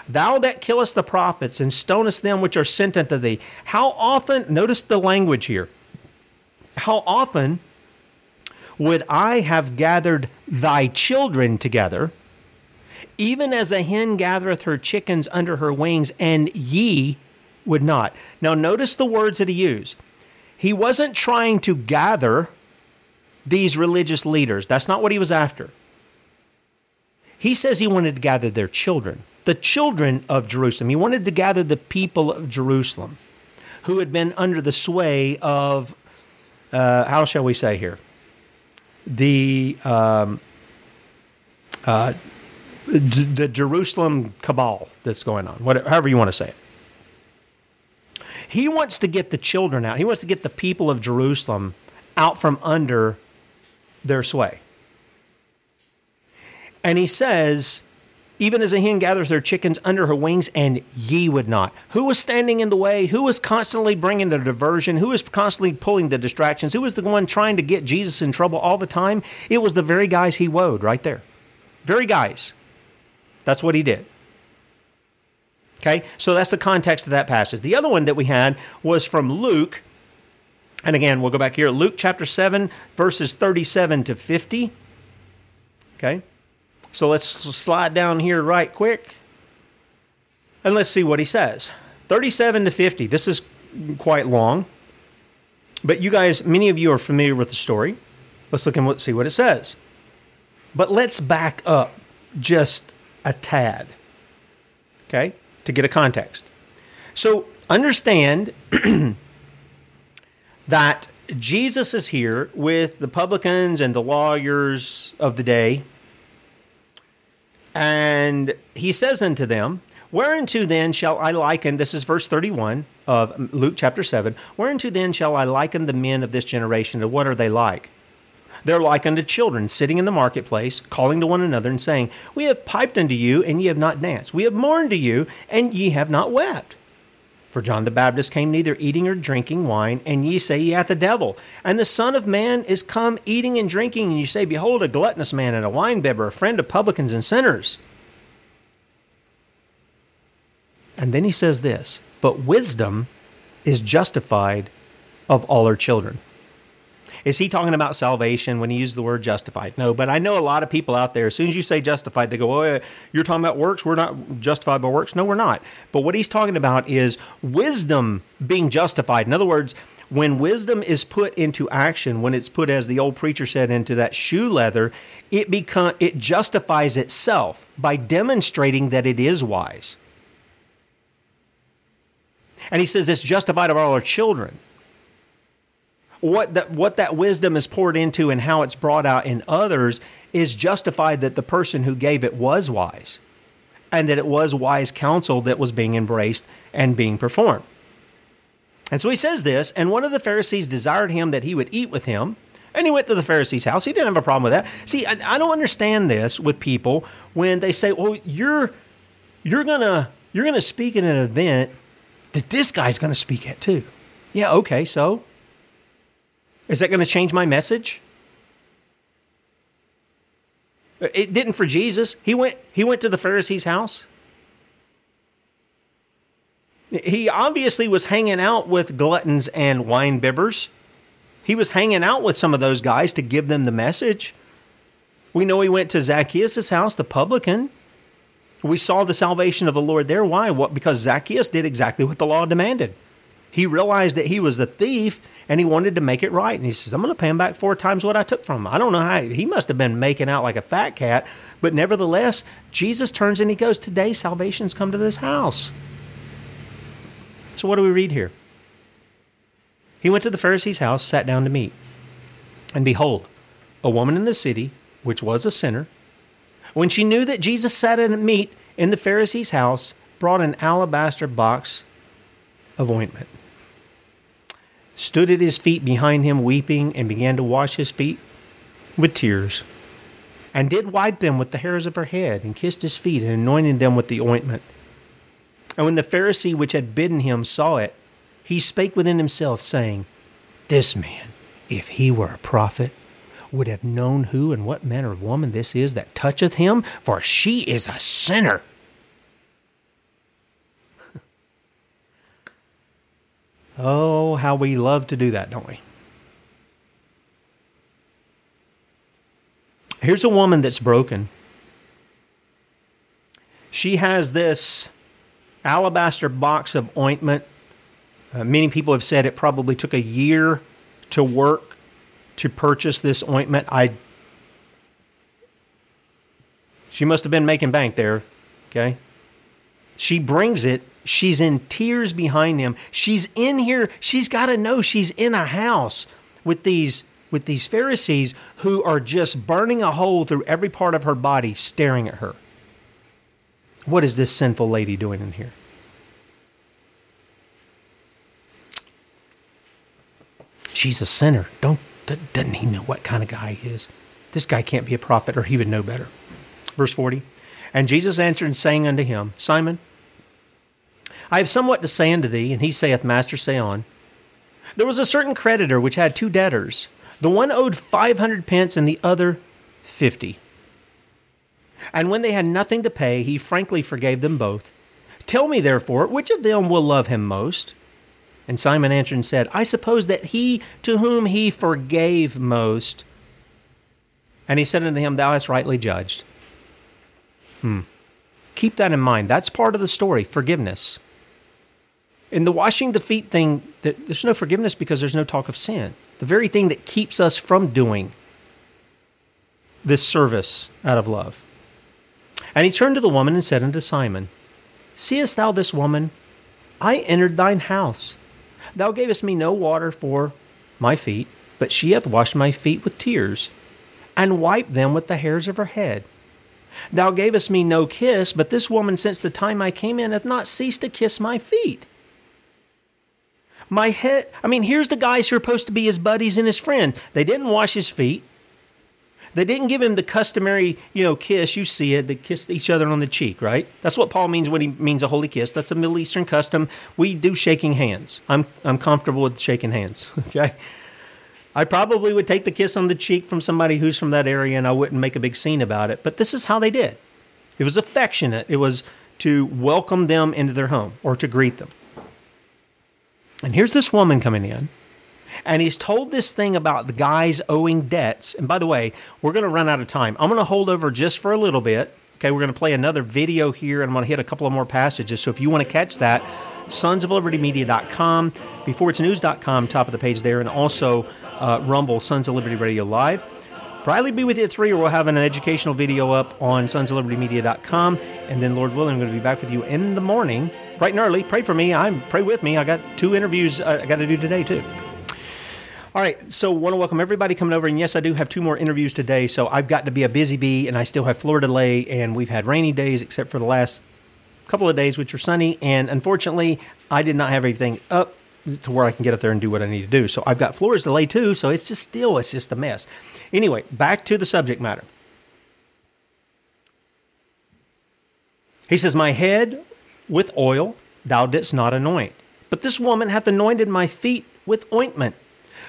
Thou that killest the prophets and stonest them which are sent unto thee. How often, notice the language here. How often would I have gathered thy children together, even as a hen gathereth her chickens under her wings, and ye would not. Now, notice the words that he used. He wasn't trying to gather these religious leaders, that's not what he was after. He says he wanted to gather their children, the children of Jerusalem. He wanted to gather the people of Jerusalem who had been under the sway of, uh, how shall we say here? the um, uh, the Jerusalem cabal that's going on, whatever, however you want to say it. He wants to get the children out. He wants to get the people of Jerusalem out from under their sway. And he says, even as a hen gathers her chickens under her wings, and ye would not. Who was standing in the way? Who was constantly bringing the diversion? Who was constantly pulling the distractions? Who was the one trying to get Jesus in trouble all the time? It was the very guys he woed right there. Very guys. That's what he did. Okay, so that's the context of that passage. The other one that we had was from Luke. And again, we'll go back here. Luke chapter 7, verses 37 to 50. Okay. So let's slide down here right quick and let's see what he says. 37 to 50. This is quite long, but you guys, many of you are familiar with the story. Let's look and see what it says. But let's back up just a tad, okay, to get a context. So understand that Jesus is here with the publicans and the lawyers of the day and he says unto them, Whereunto then shall I liken, this is verse 31 of Luke chapter 7, whereunto then shall I liken the men of this generation, and what are they like? They're like unto children sitting in the marketplace, calling to one another and saying, We have piped unto you, and ye have not danced. We have mourned to you, and ye have not wept. For John the Baptist came neither eating or drinking wine, and ye say he hath a devil. And the Son of Man is come eating and drinking, and ye say, Behold, a gluttonous man and a winebibber, a friend of publicans and sinners. And then he says this But wisdom is justified of all her children. Is he talking about salvation when he used the word justified? No, but I know a lot of people out there, as soon as you say justified, they go, Oh, you're talking about works? We're not justified by works. No, we're not. But what he's talking about is wisdom being justified. In other words, when wisdom is put into action, when it's put, as the old preacher said, into that shoe leather, it become it justifies itself by demonstrating that it is wise. And he says it's justified of all our children what that what that wisdom is poured into and how it's brought out in others is justified that the person who gave it was wise. and that it was wise counsel that was being embraced and being performed. And so he says this, and one of the Pharisees desired him that he would eat with him. And he went to the Pharisee's house. He didn't have a problem with that. See, I, I don't understand this with people when they say, "Well, you're you're gonna you're gonna speak at an event that this guy's gonna speak at too." Yeah, okay. So, is that going to change my message? It didn't for Jesus. He went he went to the Pharisee's house. He obviously was hanging out with gluttons and wine bibbers. He was hanging out with some of those guys to give them the message. We know he went to Zacchaeus' house, the publican. We saw the salvation of the Lord there. Why? What? Because Zacchaeus did exactly what the law demanded. He realized that he was a thief and he wanted to make it right. And he says, I'm going to pay him back four times what I took from him. I don't know how. He must have been making out like a fat cat. But nevertheless, Jesus turns and he goes, Today salvation's come to this house. So what do we read here? He went to the Pharisee's house, sat down to meat. And behold, a woman in the city, which was a sinner, when she knew that Jesus sat at meat in the Pharisee's house, brought an alabaster box of ointment, stood at his feet behind him, weeping, and began to wash his feet with tears, and did wipe them with the hairs of her head, and kissed his feet, and anointed them with the ointment. And when the Pharisee which had bidden him saw it, he spake within himself, saying, This man, if he were a prophet, would have known who and what manner of woman this is that toucheth him, for she is a sinner. Oh, how we love to do that, don't we? Here's a woman that's broken. She has this alabaster box of ointment. Uh, many people have said it probably took a year to work to purchase this ointment. I she must have been making bank there, okay? She brings it. She's in tears behind him. She's in here. She's got to know she's in a house with these with these Pharisees who are just burning a hole through every part of her body staring at her. What is this sinful lady doing in here? She's a sinner. Don't doesn't he know what kind of guy he is? This guy can't be a prophet, or he would know better. Verse 40. And Jesus answered and saying unto him, Simon, I have somewhat to say unto thee. And he saith, Master, say on. There was a certain creditor which had two debtors. The one owed five hundred pence, and the other fifty. And when they had nothing to pay, he frankly forgave them both. Tell me, therefore, which of them will love him most? And Simon answered and said, I suppose that he to whom he forgave most. And he said unto him, Thou hast rightly judged. Hmm. Keep that in mind. That's part of the story forgiveness. In the washing the feet thing, there's no forgiveness because there's no talk of sin. The very thing that keeps us from doing this service out of love. And he turned to the woman and said unto Simon, Seest thou this woman? I entered thine house. Thou gavest me no water for my feet, but she hath washed my feet with tears, and wiped them with the hairs of her head. Thou gavest me no kiss, but this woman since the time I came in hath not ceased to kiss my feet. My head, I mean, here's the guys who are supposed to be his buddies and his friend. They didn't wash his feet. They didn't give him the customary, you know, kiss. You see it. They kiss each other on the cheek, right? That's what Paul means when he means a holy kiss. That's a Middle Eastern custom. We do shaking hands. I'm, I'm comfortable with shaking hands, okay? I probably would take the kiss on the cheek from somebody who's from that area and I wouldn't make a big scene about it. But this is how they did. It was affectionate. It was to welcome them into their home or to greet them. And here's this woman coming in and he's told this thing about the guys owing debts. And by the way, we're going to run out of time. I'm going to hold over just for a little bit. Okay, we're going to play another video here, and I'm going to hit a couple of more passages. So if you want to catch that, sonsoflibertymedia.com, beforeitsnews.com, top of the page there, and also uh, Rumble, Sons of Liberty Radio Live. Probably be with you at 3, or we'll have an educational video up on sonsoflibertymedia.com. And then, Lord willing, I'm going to be back with you in the morning, bright and early. Pray for me. I'm Pray with me. I got two interviews uh, I got to do today, too. All right, so want to welcome everybody coming over, and yes, I do have two more interviews today. So I've got to be a busy bee, and I still have floor delay, and we've had rainy days except for the last couple of days, which are sunny. And unfortunately, I did not have everything up to where I can get up there and do what I need to do. So I've got floors delay too. So it's just still it's just a mess. Anyway, back to the subject matter. He says, "My head with oil thou didst not anoint, but this woman hath anointed my feet with ointment."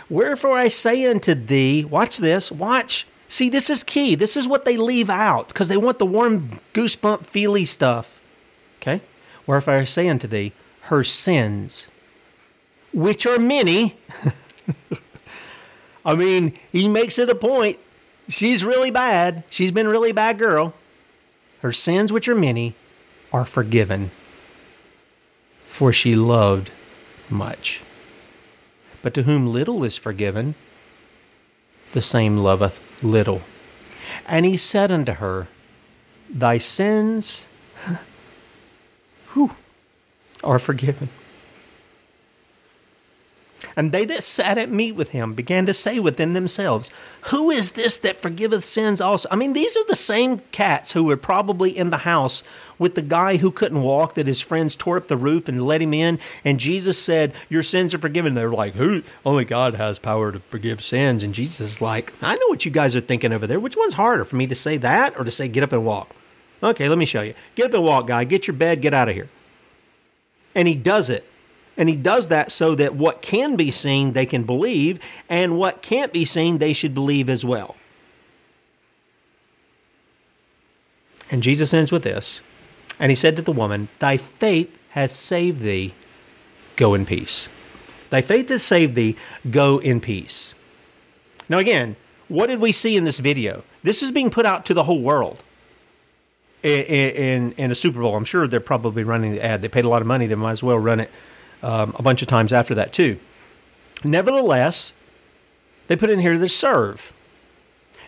Wherefore I say unto thee, watch this, watch. See, this is key. This is what they leave out because they want the warm, goosebump, feely stuff. Okay? Wherefore I say unto thee, her sins, which are many. I mean, he makes it a point. She's really bad. She's been really bad girl. Her sins, which are many, are forgiven, for she loved much. But to whom little is forgiven, the same loveth little. And he said unto her, Thy sins whew, are forgiven. And they that sat at meat with him began to say within themselves, Who is this that forgiveth sins also? I mean, these are the same cats who were probably in the house with the guy who couldn't walk, that his friends tore up the roof and let him in. And Jesus said, Your sins are forgiven. They're like, Who? Only God has power to forgive sins. And Jesus is like, I know what you guys are thinking over there. Which one's harder for me to say that or to say, Get up and walk? Okay, let me show you. Get up and walk, guy. Get your bed, get out of here. And he does it. And he does that so that what can be seen, they can believe, and what can't be seen, they should believe as well. And Jesus ends with this And he said to the woman, Thy faith has saved thee. Go in peace. Thy faith has saved thee. Go in peace. Now, again, what did we see in this video? This is being put out to the whole world in, in, in a Super Bowl. I'm sure they're probably running the ad. They paid a lot of money. They might as well run it um, a bunch of times after that too. Nevertheless, they put in here to serve.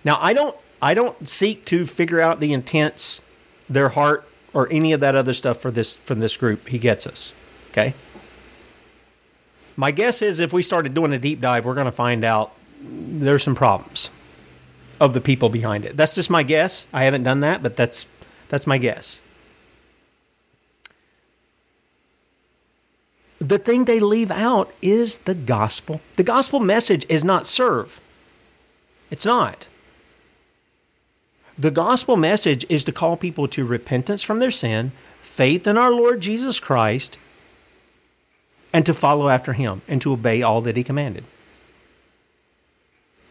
Now I don't I don't seek to figure out the intents, their heart, or any of that other stuff for this from this group. He gets us. Okay. My guess is if we started doing a deep dive, we're going to find out there's some problems of the people behind it. That's just my guess. I haven't done that, but that's that's my guess. The thing they leave out is the gospel. The gospel message is not serve, it's not. The gospel message is to call people to repentance from their sin, faith in our Lord Jesus Christ, and to follow after him and to obey all that he commanded.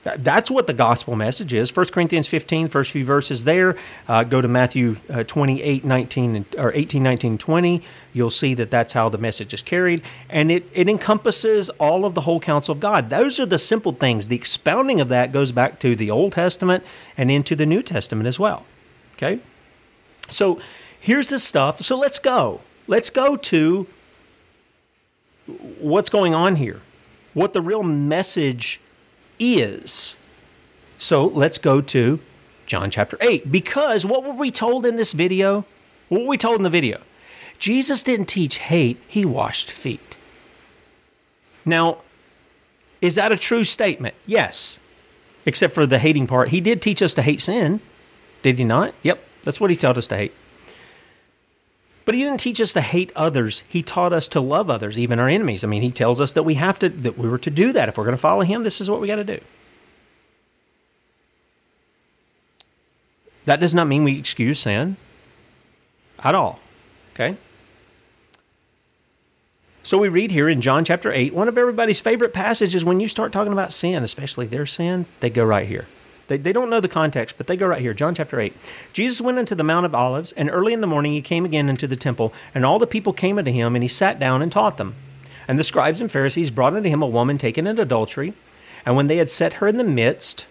That's what the gospel message is. 1 Corinthians 15, first few verses there. Uh, go to Matthew uh, 28, 19, or 18, 19, 20. You'll see that that's how the message is carried. And it, it encompasses all of the whole counsel of God. Those are the simple things. The expounding of that goes back to the Old Testament and into the New Testament as well. Okay? So here's the stuff. So let's go. Let's go to what's going on here, what the real message is. So let's go to John chapter 8. Because what were we told in this video? What were we told in the video? Jesus didn't teach hate, he washed feet. Now, is that a true statement? Yes. Except for the hating part. He did teach us to hate sin, did he not? Yep, that's what he taught us to hate. But he didn't teach us to hate others. He taught us to love others, even our enemies. I mean, he tells us that we have to that we were to do that. If we're going to follow him, this is what we got to do. That does not mean we excuse sin at all. Okay? So we read here in John chapter 8, one of everybody's favorite passages when you start talking about sin, especially their sin, they go right here. They, they don't know the context, but they go right here. John chapter 8. Jesus went into the Mount of Olives, and early in the morning he came again into the temple, and all the people came unto him, and he sat down and taught them. And the scribes and Pharisees brought unto him a woman taken in adultery. And when they had set her in the midst,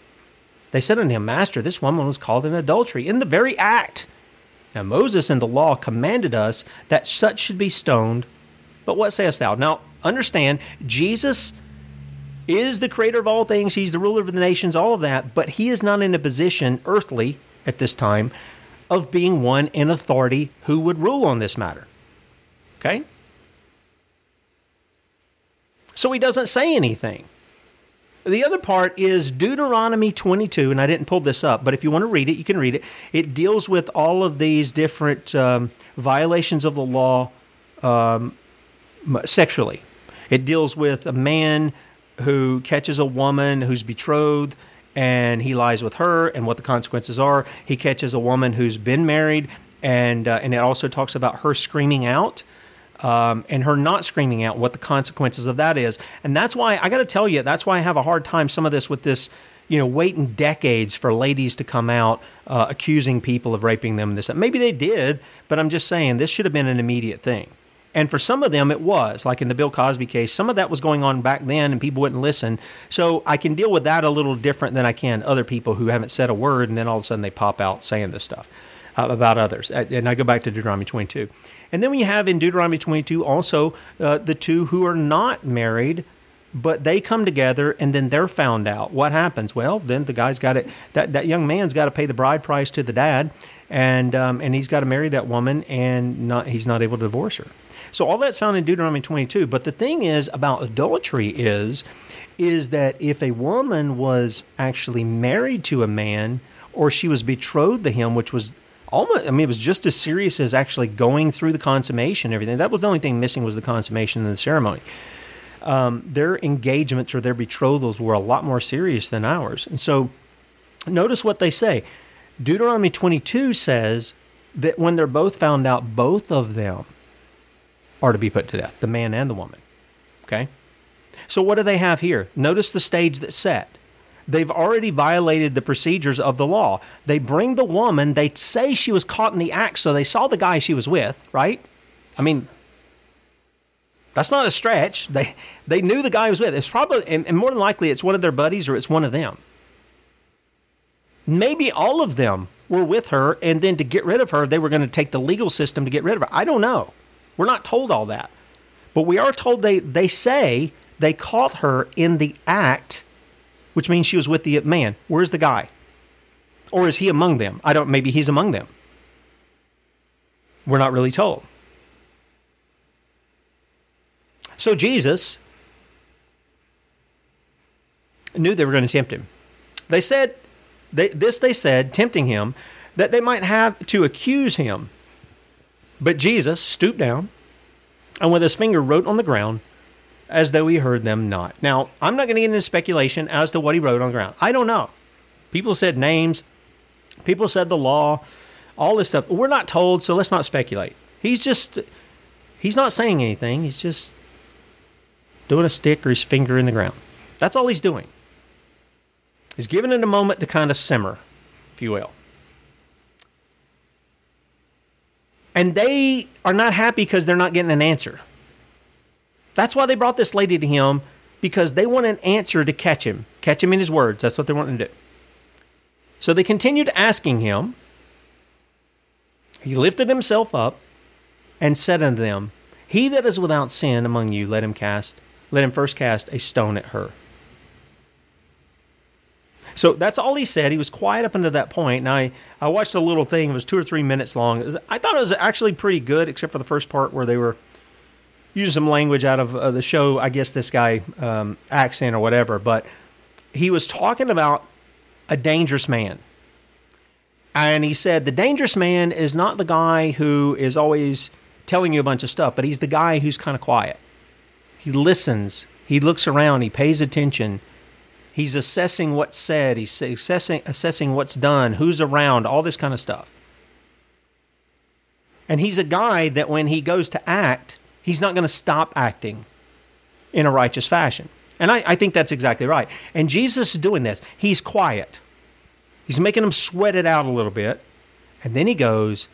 they said unto him, Master, this woman was called in adultery in the very act. Now Moses in the law commanded us that such should be stoned. But what sayest thou? Now understand, Jesus is the creator of all things, he's the ruler of the nations, all of that, but he is not in a position, earthly at this time, of being one in authority who would rule on this matter. Okay? So he doesn't say anything. the other part is Deuteronomy 22, and I didn't pull this up, but if you want to read it, you can read it. It deals with all of these different um, violations of the law um, sexually. It deals with a man who catches a woman who's betrothed and he lies with her and what the consequences are. He catches a woman who's been married and uh, and it also talks about her screaming out um, and her not screaming out what the consequences of that is. And that's why I got to tell you, that's why I have a hard time some of this with this, you know, waiting decades for ladies to come out uh, accusing people of raping them. This maybe they did, but I'm just saying this should have been an immediate thing. And for some of them, it was like in the Bill Cosby case. Some of that was going on back then, and people wouldn't listen. So I can deal with that a little different than I can other people who haven't said a word, and then all of a sudden they pop out saying this stuff uh, about others. And I go back to Deuteronomy 22. And then we have in Deuteronomy 22 also uh, the two who are not married, but they come together and then they're found out. What happens? Well, then the guy's got it. That that young man's got to pay the bride price to the dad, and um, and he's got to marry that woman, and not he's not able to divorce her. So all that's found in Deuteronomy 22. But the thing is about adultery is is that if a woman was actually married to a man or she was betrothed to him, which was almost I mean it was just as serious as actually going through the consummation and everything. That was the only thing missing was the consummation and the ceremony. Um, their engagements or their betrothals were a lot more serious than ours. And so notice what they say. Deuteronomy 22 says that when they're both found out, both of them are to be put to death, the man and the woman. Okay? So what do they have here? Notice the stage that's set they've already violated the procedures of the law. They bring the woman, they say she was caught in the act, so they saw the guy she was with, right? I mean, that's not a stretch. They they knew the guy was with. It's probably and, more than likely it's one of their buddies or it's one of them. Maybe all of them were with her, and then to get rid of her, they were going to take the legal system to get rid of her. I don't know. We're not told all that. But we are told they, they say they caught her in the act which means she was with the man. Where's the guy? Or is he among them? I don't, maybe he's among them. We're not really told. So Jesus knew they were going to tempt him. They said, they, this they said, tempting him, that they might have to accuse him. But Jesus stooped down and with his finger wrote on the ground as though he heard them not. Now, I'm not going to get into speculation as to what he wrote on the ground. I don't know. People said names, people said the law, all this stuff. We're not told, so let's not speculate. He's just, he's not saying anything. He's just doing a stick or his finger in the ground. That's all he's doing. He's giving it a moment to kind of simmer, if you will. And they are not happy because they're not getting an answer. That's why they brought this lady to him because they want an answer to catch him, catch him in his words. That's what they want to do. So they continued asking him. He lifted himself up and said unto them, He that is without sin among you, let him cast, let him first cast a stone at her. So that's all he said. He was quiet up until that point. And I, I watched a little thing. It was two or three minutes long. I thought it was actually pretty good, except for the first part where they were using some language out of uh, the show. I guess this guy um, accent or whatever, but he was talking about a dangerous man, and he said the dangerous man is not the guy who is always telling you a bunch of stuff, but he's the guy who's kind of quiet. He listens. He looks around. He pays attention. He's assessing what's said. He's assessing assessing what's done, who's around, all this kind of stuff. And he's a guy that when he goes to act, he's not going to stop acting in a righteous fashion. And I, I, think that's exactly right. And Jesus is doing this. He's quiet, he's making them sweat it out a little bit. And then he goes,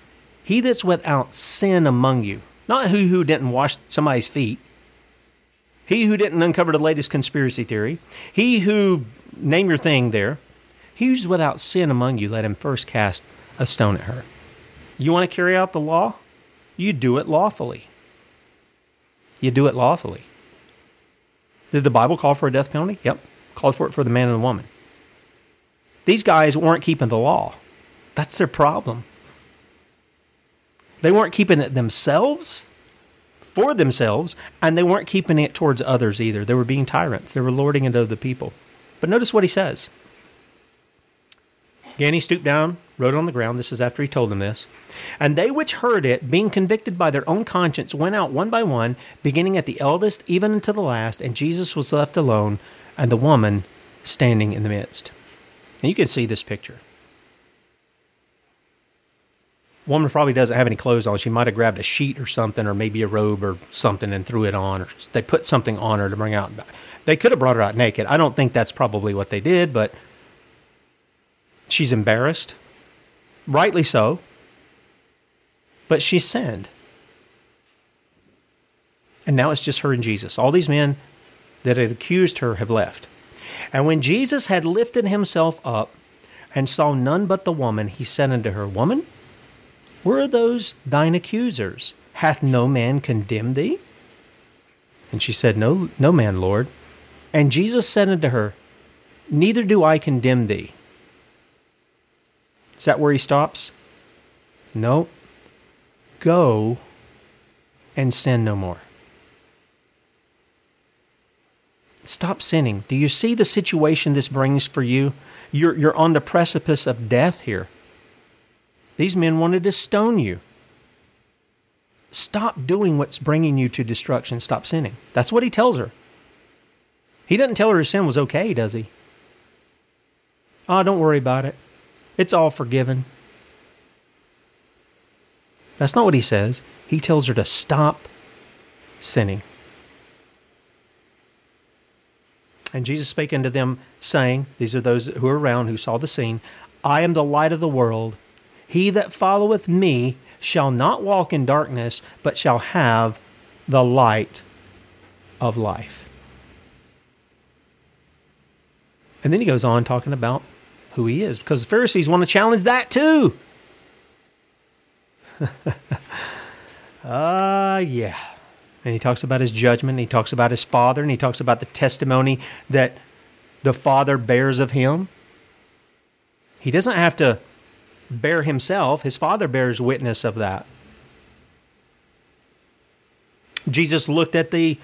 He that's without sin among you, not who who didn't wash somebody's feet, he who didn't uncover the latest conspiracy theory, he who, name your thing there, he who's without sin among you, let him first cast a stone at her. You want to carry out the law? You do it lawfully you do it lawfully. Did the Bible call for a death penalty? Yep. Called for it for the man and the woman. These guys weren't keeping the law. That's their problem. They weren't keeping it themselves for themselves, and they weren't keeping it towards others either. They were being tyrants. They were lording it over the people. But notice what he says. Again, he stooped down, wrote on the ground. This is after he told them this. And they which heard it, being convicted by their own conscience, went out one by one, beginning at the eldest, even unto the last. And Jesus was left alone, and the woman standing in the midst. And you can see this picture. Woman probably doesn't have any clothes on. She might have grabbed a sheet or something, or maybe a robe or something, and threw it on, or they put something on her to bring out. They could have brought her out naked. I don't think that's probably what they did, but she's embarrassed, rightly so. But she sinned. And now it's just her and Jesus. All these men that had accused her have left. And when Jesus had lifted himself up and saw none but the woman, he said unto her, Woman, where are those thine accusers? Hath no man condemned thee? And she said, No, no man, Lord. And Jesus said unto her, Neither do I condemn thee. Is that where he stops? No. Go and sin no more. Stop sinning. Do you see the situation this brings for you? You're, you're on the precipice of death here. These men wanted to stone you. Stop doing what's bringing you to destruction. Stop sinning. That's what he tells her. He doesn't tell her her sin was okay, does he? Oh, don't worry about it. It's all forgiven. That's not what he says. He tells her to stop sinning. And Jesus spake unto them, saying, These are those who are around who saw the scene I am the light of the world. He that followeth me shall not walk in darkness, but shall have the light of life. And then he goes on talking about who he is, because the Pharisees want to challenge that too. Ah, uh, yeah. And he talks about his judgment, and he talks about his father, and he talks about the testimony that the father bears of him. He doesn't have to bear himself, his father bears witness of that. Jesus looked at the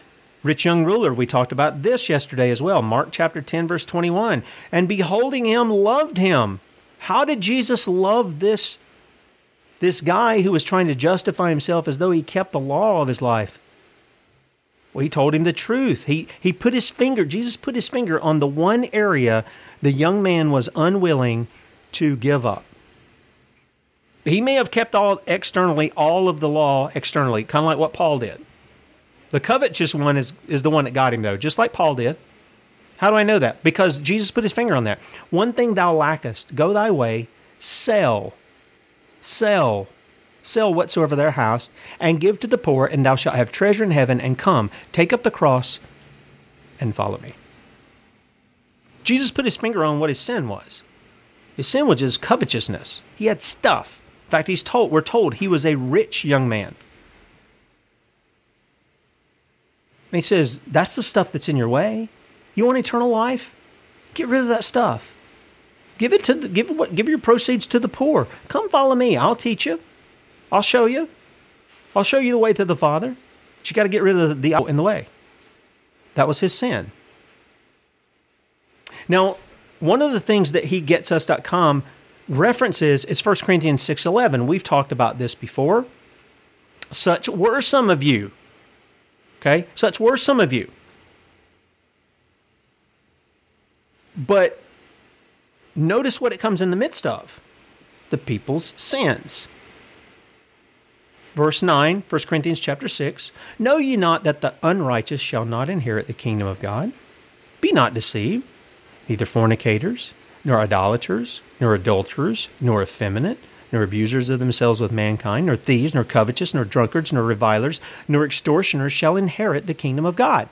rich young ruler. We talked about this yesterday as well. Mark chapter 10, verse 21. And beholding him, loved him. How did Jesus love this, this guy who was trying to justify himself as though he kept the law of his life? Well, he told him the truth. He, he put his finger, Jesus put his finger on the one area the young man was unwilling to give up. He may have kept all externally all of the law externally, kind of like what Paul did. The covetous one is, is the one that got him, though, just like Paul did. How do I know that? Because Jesus put his finger on that. One thing thou lackest, go thy way, sell, sell, sell whatsoever thou hast, and give to the poor, and thou shalt have treasure in heaven, and come, take up the cross, and follow me. Jesus put his finger on what his sin was. His sin was his covetousness. He had stuff. Fact, he's told, we're told he was a rich young man. And he says, That's the stuff that's in your way. You want eternal life? Get rid of that stuff. Give it to the, give what give your proceeds to the poor. Come follow me. I'll teach you. I'll show you. I'll show you the way to the Father. But you got to get rid of the, the in the way. That was his sin. Now, one of the things that he gets us.com references is 1 Corinthians 6:11. We've talked about this before. Such were some of you Okay? Such were some of you. But notice what it comes in the midst of the people's sins. Verse 9, 1 Corinthians chapter 6 Know ye not that the unrighteous shall not inherit the kingdom of God? Be not deceived, neither fornicators, nor idolaters, nor adulterers, nor effeminate nor abusers of themselves with mankind, nor thieves, nor covetous, nor drunkards, nor revilers, nor extortioners shall inherit the kingdom of God.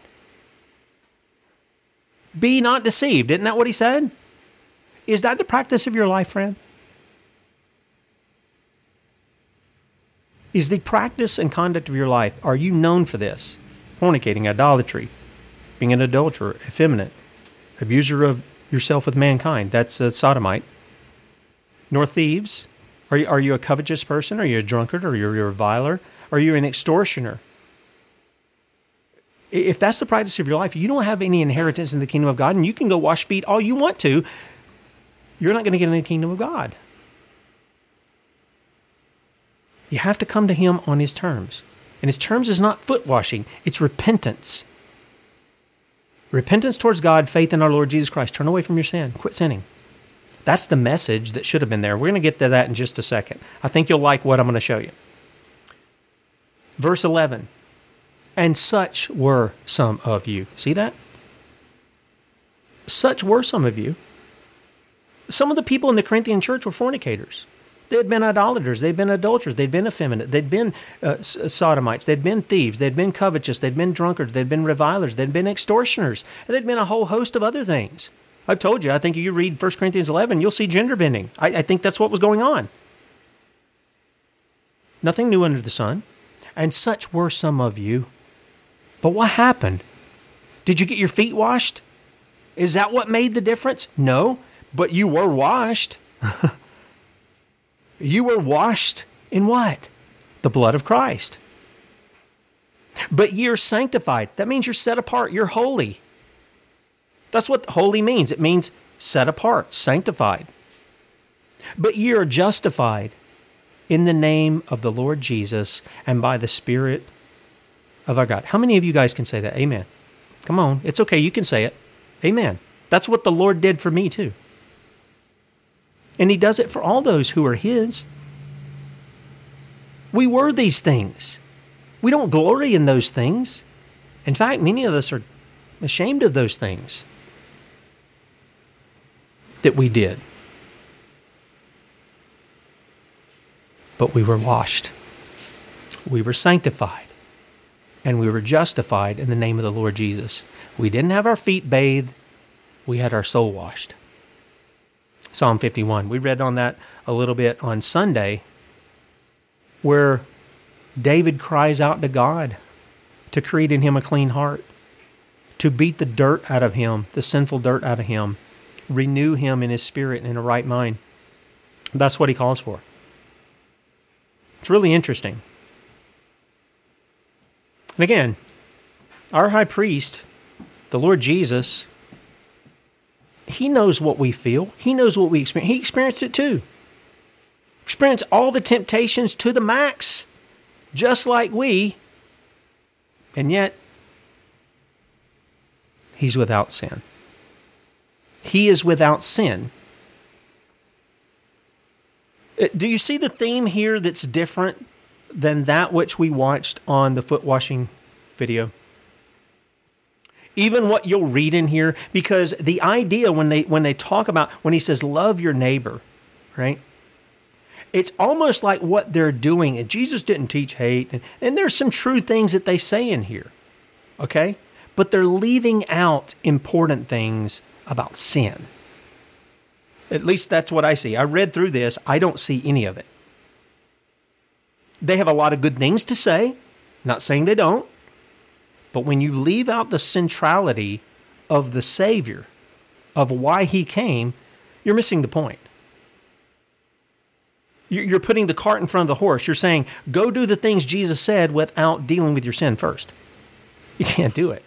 Be not deceived. Isn't that what he said? Is that the practice of your life, friend? Is the practice and conduct of your life, are you known for this? Fornicating, idolatry, being an adulterer, effeminate, abuser of yourself with mankind, that's a sodomite, nor thieves, are you, are you a covetous person? Are you a drunkard? Are you're a reviler? Are you an extortioner? If that's the practice of your life, you don't have any inheritance in the kingdom of God, and you can go wash feet all you want to. You're not going to get in the kingdom of God. You have to come to Him on His terms. And His terms is not foot washing, it's repentance. Repentance towards God, faith in our Lord Jesus Christ. Turn away from your sin, quit sinning. That's the message that should have been there. We're going to get to that in just a second. I think you'll like what I'm going to show you. Verse 11 And such were some of you. See that? Such were some of you. Some of the people in the Corinthian church were fornicators. They had been idolaters. They'd been adulterers. They'd been effeminate. They'd been uh, sodomites. They'd been thieves. They'd been covetous. They'd been drunkards. They'd been revilers. They'd been extortioners. And they'd been a whole host of other things. I've told you, I think if you read 1 Corinthians 11, you'll see gender bending. I, I think that's what was going on. Nothing new under the sun. And such were some of you. But what happened? Did you get your feet washed? Is that what made the difference? No, but you were washed. You were washed in what? The blood of Christ. But you're sanctified. That means you're set apart. You're holy. That's what holy means. It means set apart, sanctified. But ye are justified in the name of the Lord Jesus and by the Spirit of our God. How many of you guys can say that? Amen. Come on. It's okay. You can say it. Amen. That's what the Lord did for me, too. And he does it for all those who are his. We were these things. We don't glory in those things. In fact, many of us are ashamed of those things that we did. But we were washed, we were sanctified, and we were justified in the name of the Lord Jesus. We didn't have our feet bathed, we had our soul washed. Psalm 51. We read on that a little bit on Sunday, where David cries out to God to create in him a clean heart, to beat the dirt out of him, the sinful dirt out of him, renew him in his spirit and in a right mind. That's what he calls for. It's really interesting. And again, our high priest, the Lord Jesus, he knows what we feel. He knows what we experience. He experienced it too. Experienced all the temptations to the max, just like we. And yet, he's without sin. He is without sin. Uh, do you see the theme here that's different than that which we watched on the foot washing video? Even what you'll read in here because the idea when they when they talk about when he says love your neighbor right? It's almost like what they're doing and jesus didn't teach hate and, and there's some true things that they say in here okay? But they're leaving out important things about sin. At least that's what i see. I read through this. I don't see any of it. They have a lot of good things to say. Not saying they don't but when you leave out the centrality of the Savior, of why he came, you're missing the point. You're putting the cart in front of the horse. You're saying, go do the things Jesus said without dealing with your sin first. You can't do it.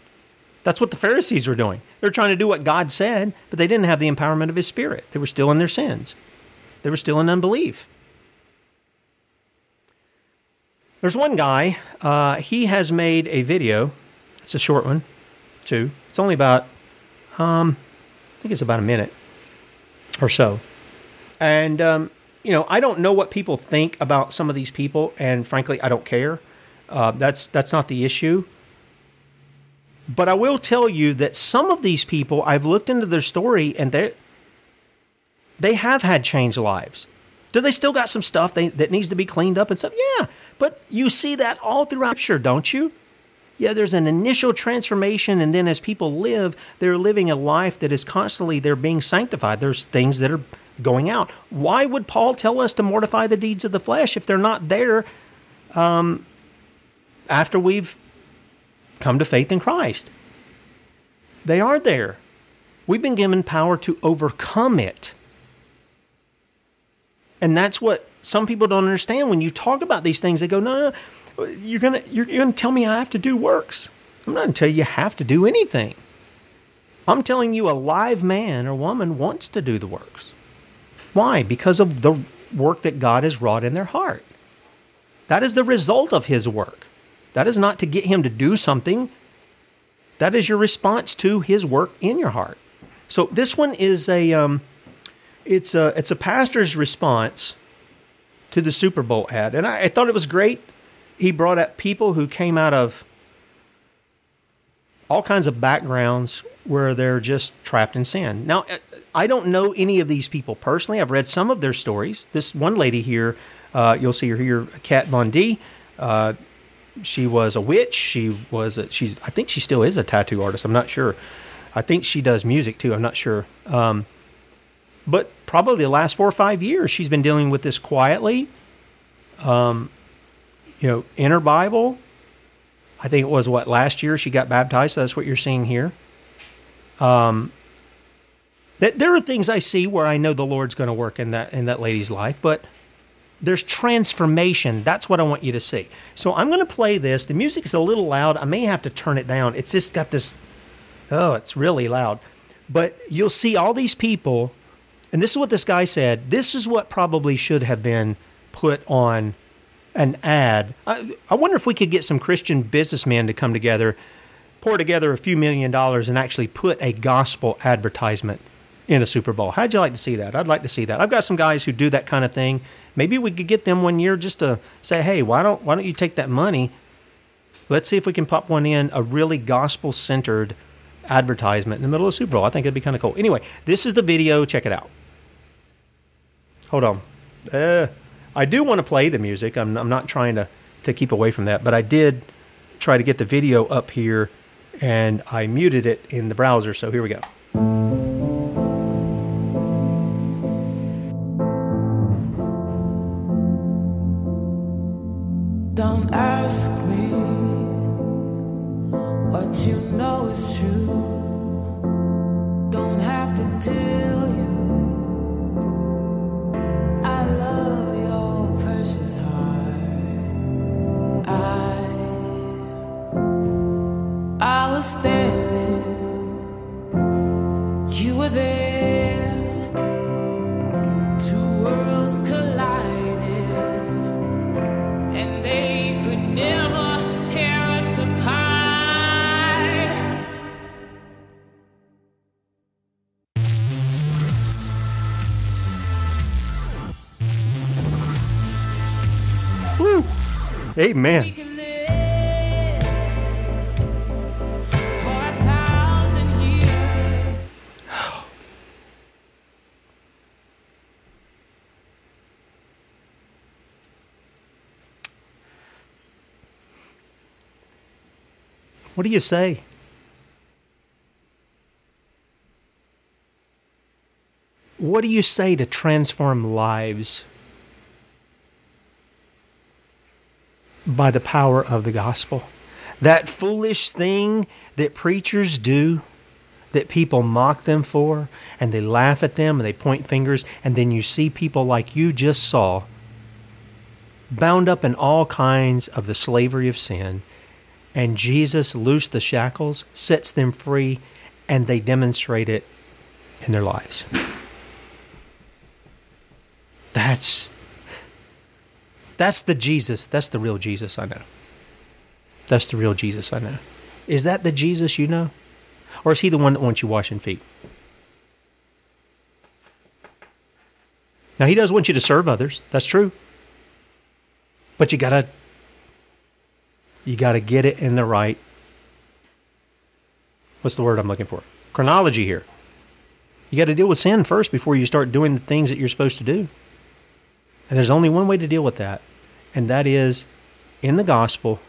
That's what the Pharisees were doing. They're trying to do what God said, but they didn't have the empowerment of His Spirit. They were still in their sins, they were still in unbelief. There's one guy, uh, he has made a video it's a short one, too. It's only about, um, I think it's about a minute or so. And, um, you know, I don't know what people think about some of these people, and frankly, I don't care. Uh, that's that's not the issue. But I will tell you that some of these people, I've looked into their story, and they they have had changed lives. Do they still got some stuff they, that needs to be cleaned up and stuff? Yeah, but you see that all throughout Scripture, don't you? Yeah, there's an initial transformation, and then as people live, they're living a life that is constantly they're being sanctified. There's things that are going out. Why would Paul tell us to mortify the deeds of the flesh if they're not there um, after we've come to faith in Christ? They are there. We've been given power to overcome it. And that's what some people don't understand when you talk about these things. They go, no, no, you're gonna you're, you're gonna tell me I have to do works. I'm not to tell you you have to do anything. I'm telling you a live man or woman wants to do the works. Why? Because of the work that God has wrought in their heart. That is the result of his work. That is not to get him to do something. That is your response to his work in your heart. So this one is a um, it's a it's a pastor's response to the Super Bowl ad, and I, I thought it was great. He brought up people who came out of all kinds of backgrounds where they're just trapped in sin. Now, I don't know any of these people personally. I've read some of their stories. This one lady here, uh, you'll see her here, Kat Von D. Uh, she was a witch. She was. A, she's. I think she still is a tattoo artist. I'm not sure. I think she does music too. I'm not sure. Um, but probably the last four or five years, she's been dealing with this quietly. Um, you know, in her Bible. I think it was what last year she got baptized. So that's what you're seeing here. Um, that there are things I see where I know the Lord's going to work in that in that lady's life, but there's transformation. That's what I want you to see. So I'm going to play this. The music is a little loud. I may have to turn it down. It's just got this. Oh, it's really loud. But you'll see all these people, and this is what this guy said. This is what probably should have been put on an ad. I, I wonder if we could get some Christian businessmen to come together, pour together a few million dollars, and actually put a gospel advertisement in a Super Bowl. How'd you like to see that? I'd like to see that. I've got some guys who do that kind of thing. Maybe we could get them one year just to say, "Hey, why don't why don't you take that money? Let's see if we can pop one in a really gospel centered advertisement in the middle of Super Bowl. I think it'd be kind of cool. Anyway, this is the video. Check it out. Hold on. Uh, I do want to play the music. I'm, I'm not trying to, to keep away from that, but I did try to get the video up here and I muted it in the browser. So here we go. You say? What do you say to transform lives by the power of the gospel? That foolish thing that preachers do, that people mock them for, and they laugh at them and they point fingers, and then you see people like you just saw bound up in all kinds of the slavery of sin and Jesus loosed the shackles, sets them free, and they demonstrate it in their lives. That's that's the Jesus, that's the real Jesus I know. That's the real Jesus I know. Is that the Jesus you know? Or is he the one that wants you washing feet? Now he does want you to serve others. That's true. But you got to you got to get it in the right what's the word I'm looking for? Chronology here. You got to deal with sin first before you start doing the things that you're supposed to do. And there's only one way to deal with that, and that is in the gospel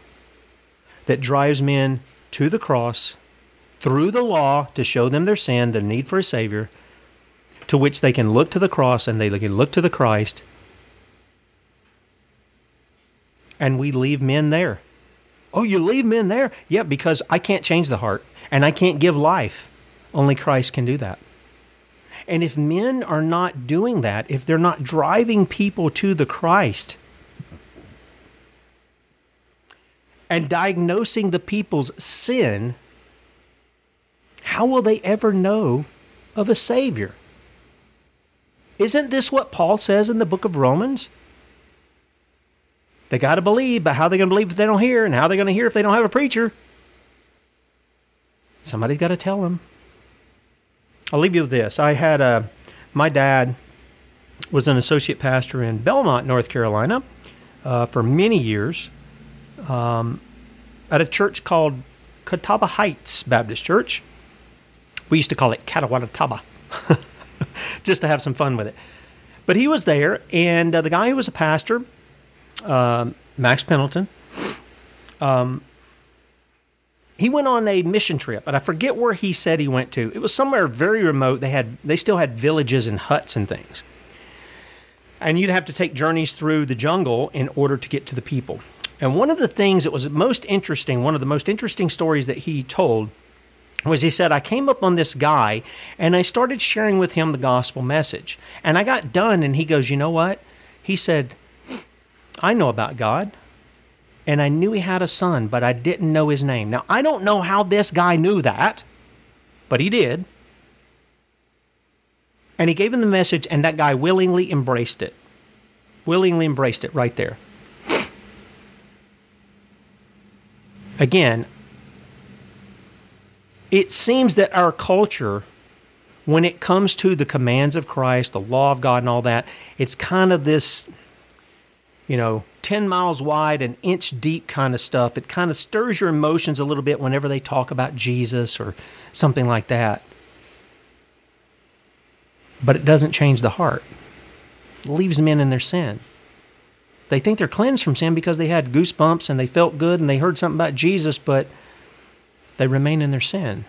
that drives men to the cross through the law to show them their sin, their need for a Savior, to which they can look to the cross and they can look to the Christ. And we leave men there. Oh, you leave men there? Yeah, because I can't change the heart and I can't give life. Only Christ can do that. And if men are not doing that, if they're not driving people to the Christ, and diagnosing the people's sin, how will they ever know of a Savior? Isn't this what Paul says in the book of Romans? They got to believe, but how are they going to believe if they don't hear? And how are they going to hear if they don't have a preacher? Somebody's got to tell them. I'll leave you with this. I had a, my dad was an associate pastor in Belmont, North Carolina, uh, for many years um, at a church called Catawba Heights Baptist Church. We used to call it Catawanataba, just to have some fun with it. But he was there, and uh, the guy who was a pastor, um, Max Pendleton, um, he went on a mission trip, and I forget where he said he went to. It was somewhere very remote. They had they still had villages and huts and things, and you'd have to take journeys through the jungle in order to get to the people. And one of the things that was most interesting, one of the most interesting stories that he told was he said, I came up on this guy and I started sharing with him the gospel message. And I got done, and he goes, You know what? He said, I know about God. And I knew he had a son, but I didn't know his name. Now, I don't know how this guy knew that, but he did. And he gave him the message, and that guy willingly embraced it. Willingly embraced it right there. Again, it seems that our culture, when it comes to the commands of Christ, the law of God, and all that, it's kind of this, you know, 10 miles wide, and inch deep kind of stuff. It kind of stirs your emotions a little bit whenever they talk about Jesus or something like that. But it doesn't change the heart, it leaves men in their sin. They think they're cleansed from sin because they had goosebumps and they felt good and they heard something about Jesus, but they remain in their sin.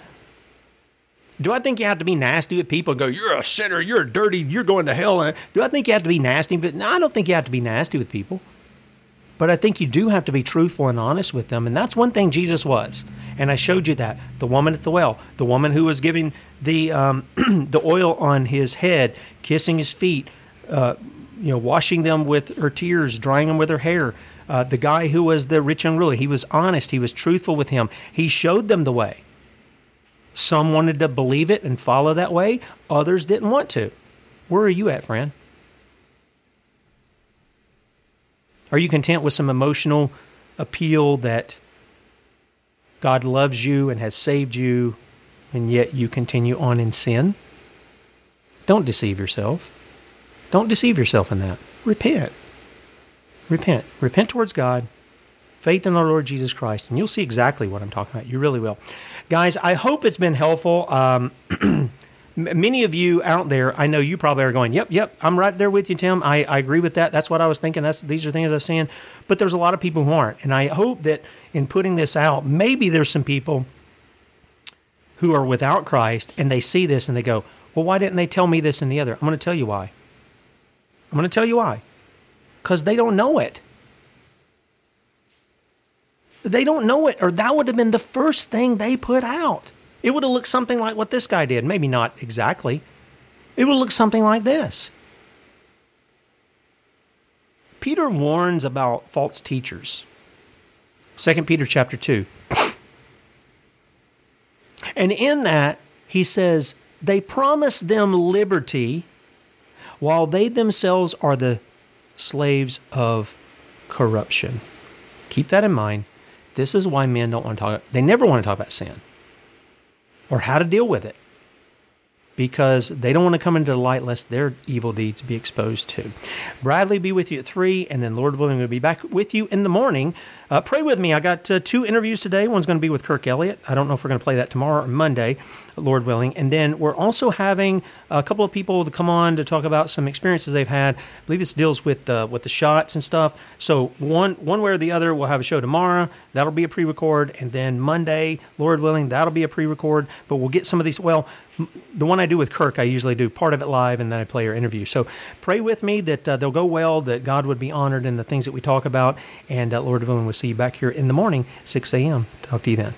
Do I think you have to be nasty with people and go, you're a sinner, you're dirty, you're going to hell? Do I think you have to be nasty? But no, I don't think you have to be nasty with people. But I think you do have to be truthful and honest with them. And that's one thing Jesus was. And I showed you that. The woman at the well, the woman who was giving the, um, the oil on his head, kissing his feet, uh, you know, washing them with her tears, drying them with her hair. Uh, the guy who was the rich young ruler, he was honest, he was truthful with him. He showed them the way. Some wanted to believe it and follow that way, others didn't want to. Where are you at, friend? Are you content with some emotional appeal that God loves you and has saved you, and yet you continue on in sin? Don't deceive yourself. Don't deceive yourself in that. Repent. Repent. Repent towards God. Faith in our Lord Jesus Christ, and you'll see exactly what I'm talking about. You really will. Guys, I hope it's been helpful. Um, many of you out there, I know you probably are going, "Yep, yep, I'm right there with you, Tim. I, I agree with that. That's what I was thinking. That's these are things I was saying." But there's a lot of people who aren't, and I hope that in putting this out, maybe there's some people who are without Christ and they see this and they go, "Well, why didn't they tell me this and the other?" I'm going to tell you why. I'm going to tell you why. Because they don't know it. They don't know it, or that would have been the first thing they put out. It would have looked something like what this guy did. Maybe not exactly. It would look something like this. Peter warns about false teachers. 2 Peter chapter 2. And in that, he says, they promise them liberty while they themselves are the slaves of corruption. Keep that in mind. This is why men don't want to talk. They never want to talk about sin or how to deal with it because they don't want to come into the light lest their evil deeds be exposed to. Bradley be with you at 3, and then Lord willing, we'll be back with you in the morning. Uh, pray with me. I got uh, two interviews today. One's going to be with Kirk Elliott. I don't know if we're going to play that tomorrow or Monday, Lord willing. And then we're also having a couple of people to come on to talk about some experiences they've had. I believe this deals with uh, with the shots and stuff. So one one way or the other, we'll have a show tomorrow. That'll be a pre-record, and then Monday, Lord willing, that'll be a pre-record. But we'll get some of these. Well, the one I do with Kirk, I usually do part of it live, and then I play your interview. So pray with me that uh, they'll go well, that God would be honored in the things that we talk about, and uh, Lord willing, we'll see you back here in the morning, 6 a.m. Talk to you then.